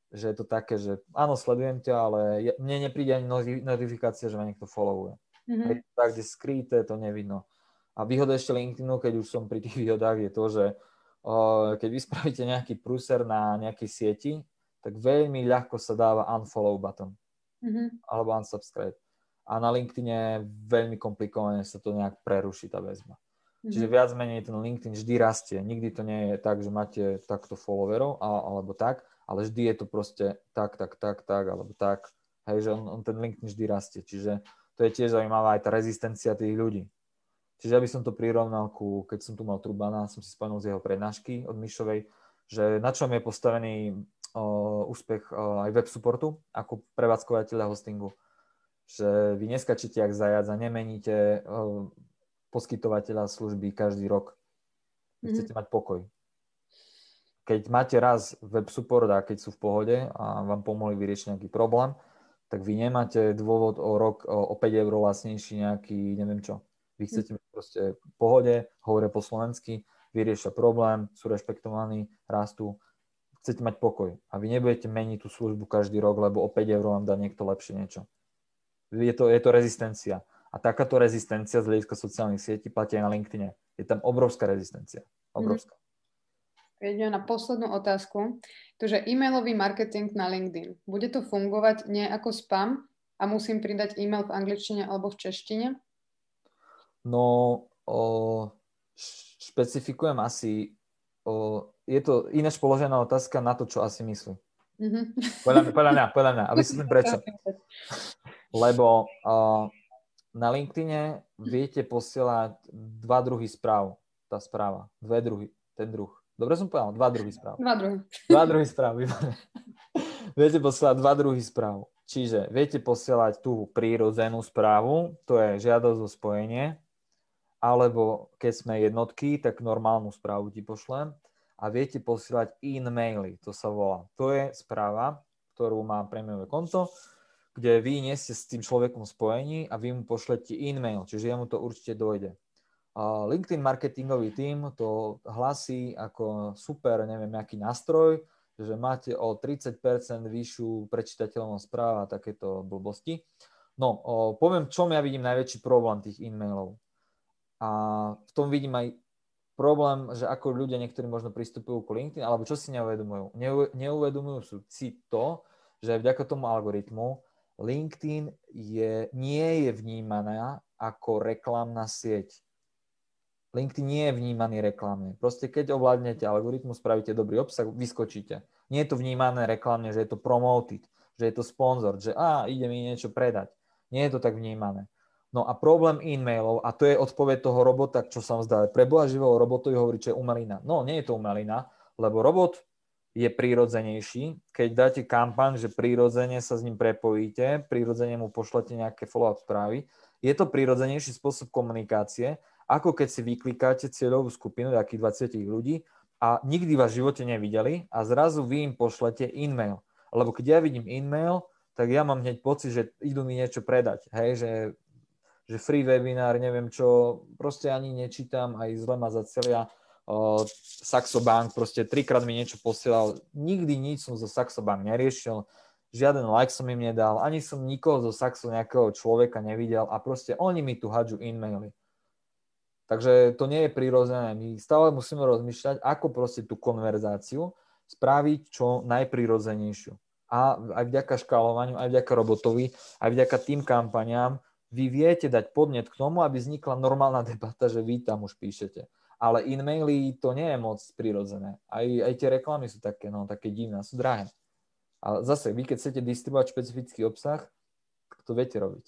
že je to také, že áno, sledujem ťa, ale ja, mne nepríde ani notifikácia, že ma niekto followuje. Uh-huh. tak, kde skryté, to nevidno. A výhoda ešte LinkedInu, keď už som pri tých výhodách, je to, že keď vy spravíte nejaký prúser na nejakej sieti, tak veľmi ľahko sa dáva unfollow button mm-hmm. alebo unsubscribe. A na LinkedIn je veľmi komplikované sa to nejak preruší tá väzba. Mm-hmm. Čiže viac menej ten LinkedIn vždy rastie. Nikdy to nie je tak, že máte takto followerov alebo tak, ale vždy je to proste tak, tak, tak, tak alebo tak. Hej, že on, on ten LinkedIn vždy rastie. Čiže to je tiež zaujímavá aj tá rezistencia tých ľudí. Čiže ja by som to prirovnal ku, keď som tu mal Trubana, som si spomenul z jeho prednášky od Mišovej, že na čom je postavený o, úspech o, aj web supportu ako prevádzkovateľa hostingu. Že vy neskačíte jak zajac a nemeníte o, poskytovateľa služby každý rok. Vy chcete mm-hmm. mať pokoj. Keď máte raz web support a keď sú v pohode a vám pomohli vyriešiť nejaký problém, tak vy nemáte dôvod o rok o, o 5 eur lacnejší nejaký, neviem čo. Vy chcete byť proste v pohode, hovoria po slovensky, vyriešia problém, sú rešpektovaní, rastú. Chcete mať pokoj a vy nebudete meniť tú službu každý rok, lebo o 5 eur vám dá niekto lepšie niečo. Je to, je to rezistencia. A takáto rezistencia z hľadiska sociálnych sietí platí aj na LinkedIne. Je tam obrovská rezistencia. Obrovská. Keď idem na poslednú otázku, to, že e-mailový marketing na LinkedIn, bude to fungovať nie ako spam a musím pridať e-mail v angličtine alebo v češtine? No, o, špecifikujem asi, o, je to ináč položená otázka na to, čo asi myslí. Mm-hmm. Podľa, mňa, podľa mňa, podľa mňa. A vysvetlím prečo. Lebo uh, na LinkedIne viete posielať dva druhy správ. Tá správa. Dve druhy. Ten druh. Dobre som povedal? Dva druhy správ. Dva druhy. Dva druhy správ. viete posielať dva druhy správ. Čiže viete posielať tú prírodzenú správu, to je žiadosť o spojenie, alebo keď sme jednotky, tak normálnu správu ti pošlem a viete posielať in-maily, to sa volá. To je správa, ktorú má prémiové konto, kde vy nie ste s tým človekom spojení a vy mu pošlete in-mail, čiže jemu to určite dojde. LinkedIn marketingový tím to hlasí ako super, neviem, nejaký nástroj, že máte o 30% vyššiu prečitateľnosť správ a takéto blbosti. No, poviem, čom ja vidím najväčší problém tých e-mailov. A v tom vidím aj problém, že ako ľudia niektorí možno pristupujú k LinkedIn, alebo čo si neuvedomujú. neuvedomujú si to, že vďaka tomu algoritmu LinkedIn je, nie je vnímaná ako reklamná sieť. LinkedIn nie je vnímaný reklamne. Proste keď ovládnete algoritmus, spravíte dobrý obsah, vyskočíte. Nie je to vnímané reklamne, že je to promoted, že je to sponzor, že a, ide mi niečo predať. Nie je to tak vnímané. No a problém e-mailov, a to je odpoveď toho robota, čo sa vám zdá, pre Boha živého robotovi hovorí, čo je umelina. No, nie je to umelina, lebo robot je prírodzenejší. Keď dáte kampaň, že prírodzene sa s ním prepojíte, prírodzene mu pošlete nejaké follow-up správy, je to prírodzenejší spôsob komunikácie, ako keď si vyklikáte cieľovú skupinu takých 20 ľudí a nikdy vás v živote nevideli a zrazu vy im pošlete e-mail. Lebo keď ja vidím e-mail, tak ja mám hneď pocit, že idú mi niečo predať. Hej, že, že free webinár, neviem čo, proste ani nečítam, aj zle ma zacelia. Uh, Saxo Bank, proste trikrát mi niečo posielal. Nikdy nič som zo Saxo Bank neriešil, žiaden like som im nedal, ani som nikoho zo Saxo nejakého človeka nevidel a proste oni mi tu hadžu e-maily. Takže to nie je prirodzené. My stále musíme rozmýšľať, ako proste tú konverzáciu spraviť čo najprirodzenejšiu. A aj vďaka škálovaniu, aj vďaka robotovi, aj vďaka tým kampaniám vy viete dať podnet k tomu, aby vznikla normálna debata, že vy tam už píšete. Ale in-maily to nie je moc prirodzené. Aj, aj tie reklamy sú také, no, také divné, sú drahé. Ale zase, vy keď chcete distribuovať špecifický obsah, to viete robiť.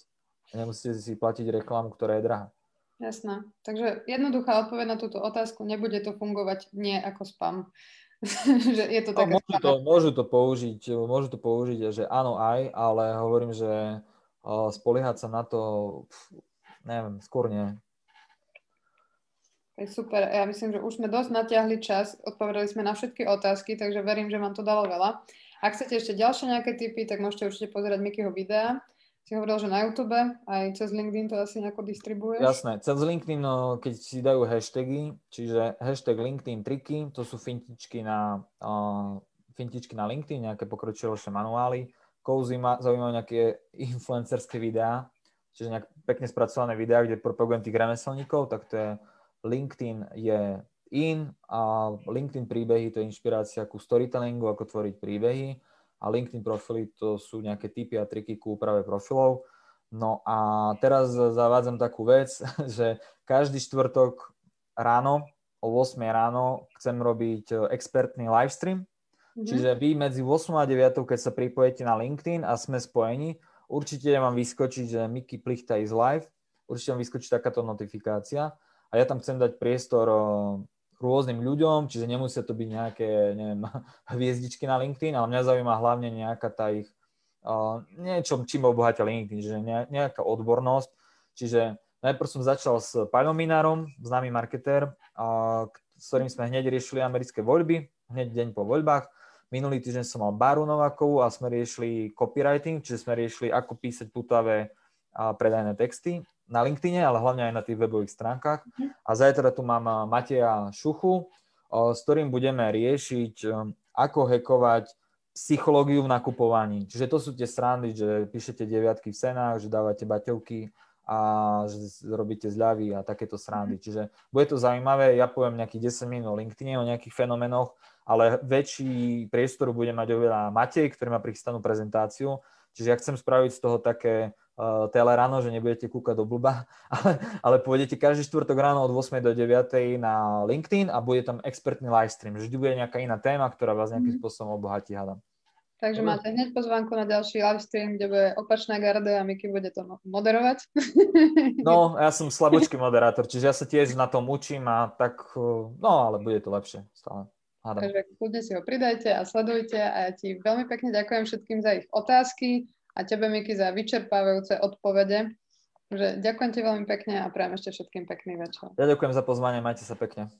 Nemusíte si platiť reklamu, ktorá je drahá. Jasné. Takže jednoduchá odpoveď na túto otázku, nebude to fungovať nie ako spam. že je to no, môžu, to, môžu to použiť, môžu to použiť, že áno aj, ale hovorím, že spoliehať sa na to, neviem, skôr nie. Super, ja myslím, že už sme dosť natiahli čas, odpovedali sme na všetky otázky, takže verím, že vám to dalo veľa. Ak chcete ešte ďalšie nejaké tipy, tak môžete určite pozerať Mikyho videa si hovoril, že na YouTube, aj cez LinkedIn to asi nejako distribuuješ? Jasné, cez LinkedIn, no, keď si dajú hashtagy, čiže hashtag LinkedIn triky, to sú fintičky na, uh, fintičky na LinkedIn, nejaké pokročilejšie manuály. Koho zaujímajú nejaké influencerské videá, čiže nejak pekne spracované videá, kde propagujem tých remeselníkov, tak to je LinkedIn je in a LinkedIn príbehy, to je inšpirácia ku storytellingu, ako tvoriť príbehy a LinkedIn profily to sú nejaké typy a triky ku úprave profilov. No a teraz zavádzam takú vec, že každý štvrtok ráno o 8 ráno chcem robiť e, expertný livestream. Mm-hmm. Čiže vy medzi 8 a 9, keď sa pripojete na LinkedIn a sme spojení, určite vám vyskočiť, že Mickey Plichta is live, určite vám vyskočí takáto notifikácia a ja tam chcem dať priestor rôznym ľuďom, čiže nemusia to byť nejaké, neviem, hviezdičky na LinkedIn, ale mňa zaujíma hlavne nejaká tá ich, niečo, čím obohatia LinkedIn, že nejaká odbornosť. Čiže najprv som začal s Paľom Minárom, známy marketér, s ktorým sme hneď riešili americké voľby, hneď deň po voľbách. Minulý týždeň som mal Baru Novakovú a sme riešili copywriting, čiže sme riešili, ako písať putavé a predajné texty na LinkedIne, ale hlavne aj na tých webových stránkach. Mhm. A zajtra tu mám Mateja Šuchu, s ktorým budeme riešiť, ako hekovať psychológiu v nakupovaní. Čiže to sú tie srandy, že píšete deviatky v cenách, že dávate baťovky a že robíte zľavy a takéto srandy. Mhm. Čiže bude to zaujímavé, ja poviem nejakých 10 minút o LinkedIne, o nejakých fenomenoch, ale väčší priestor bude mať oveľa Matej, ktorý má prichystanú prezentáciu. Čiže ja chcem spraviť z toho také uh, tele ráno, že nebudete kúkať do blba, ale, ale pôjdete každý štvrtok ráno od 8 do 9 na LinkedIn a bude tam expertný livestream, že vždy bude nejaká iná téma, ktorá vás nejakým mhm. spôsobom obohatí, hádam. Takže máte hneď pozvánku na ďalší live stream, kde bude opačná garda a Miky bude to moderovať. No, ja som slabočký moderátor, čiže ja sa tiež na tom učím a tak, no ale bude to lepšie stále. Hádam. Takže kľudne si ho pridajte a sledujte a ja ti veľmi pekne ďakujem všetkým za ich otázky a tebe, Miky, za vyčerpávajúce odpovede. Takže ďakujem ti veľmi pekne a prajem ešte všetkým pekný večer. Ja ďakujem za pozvanie, majte sa pekne.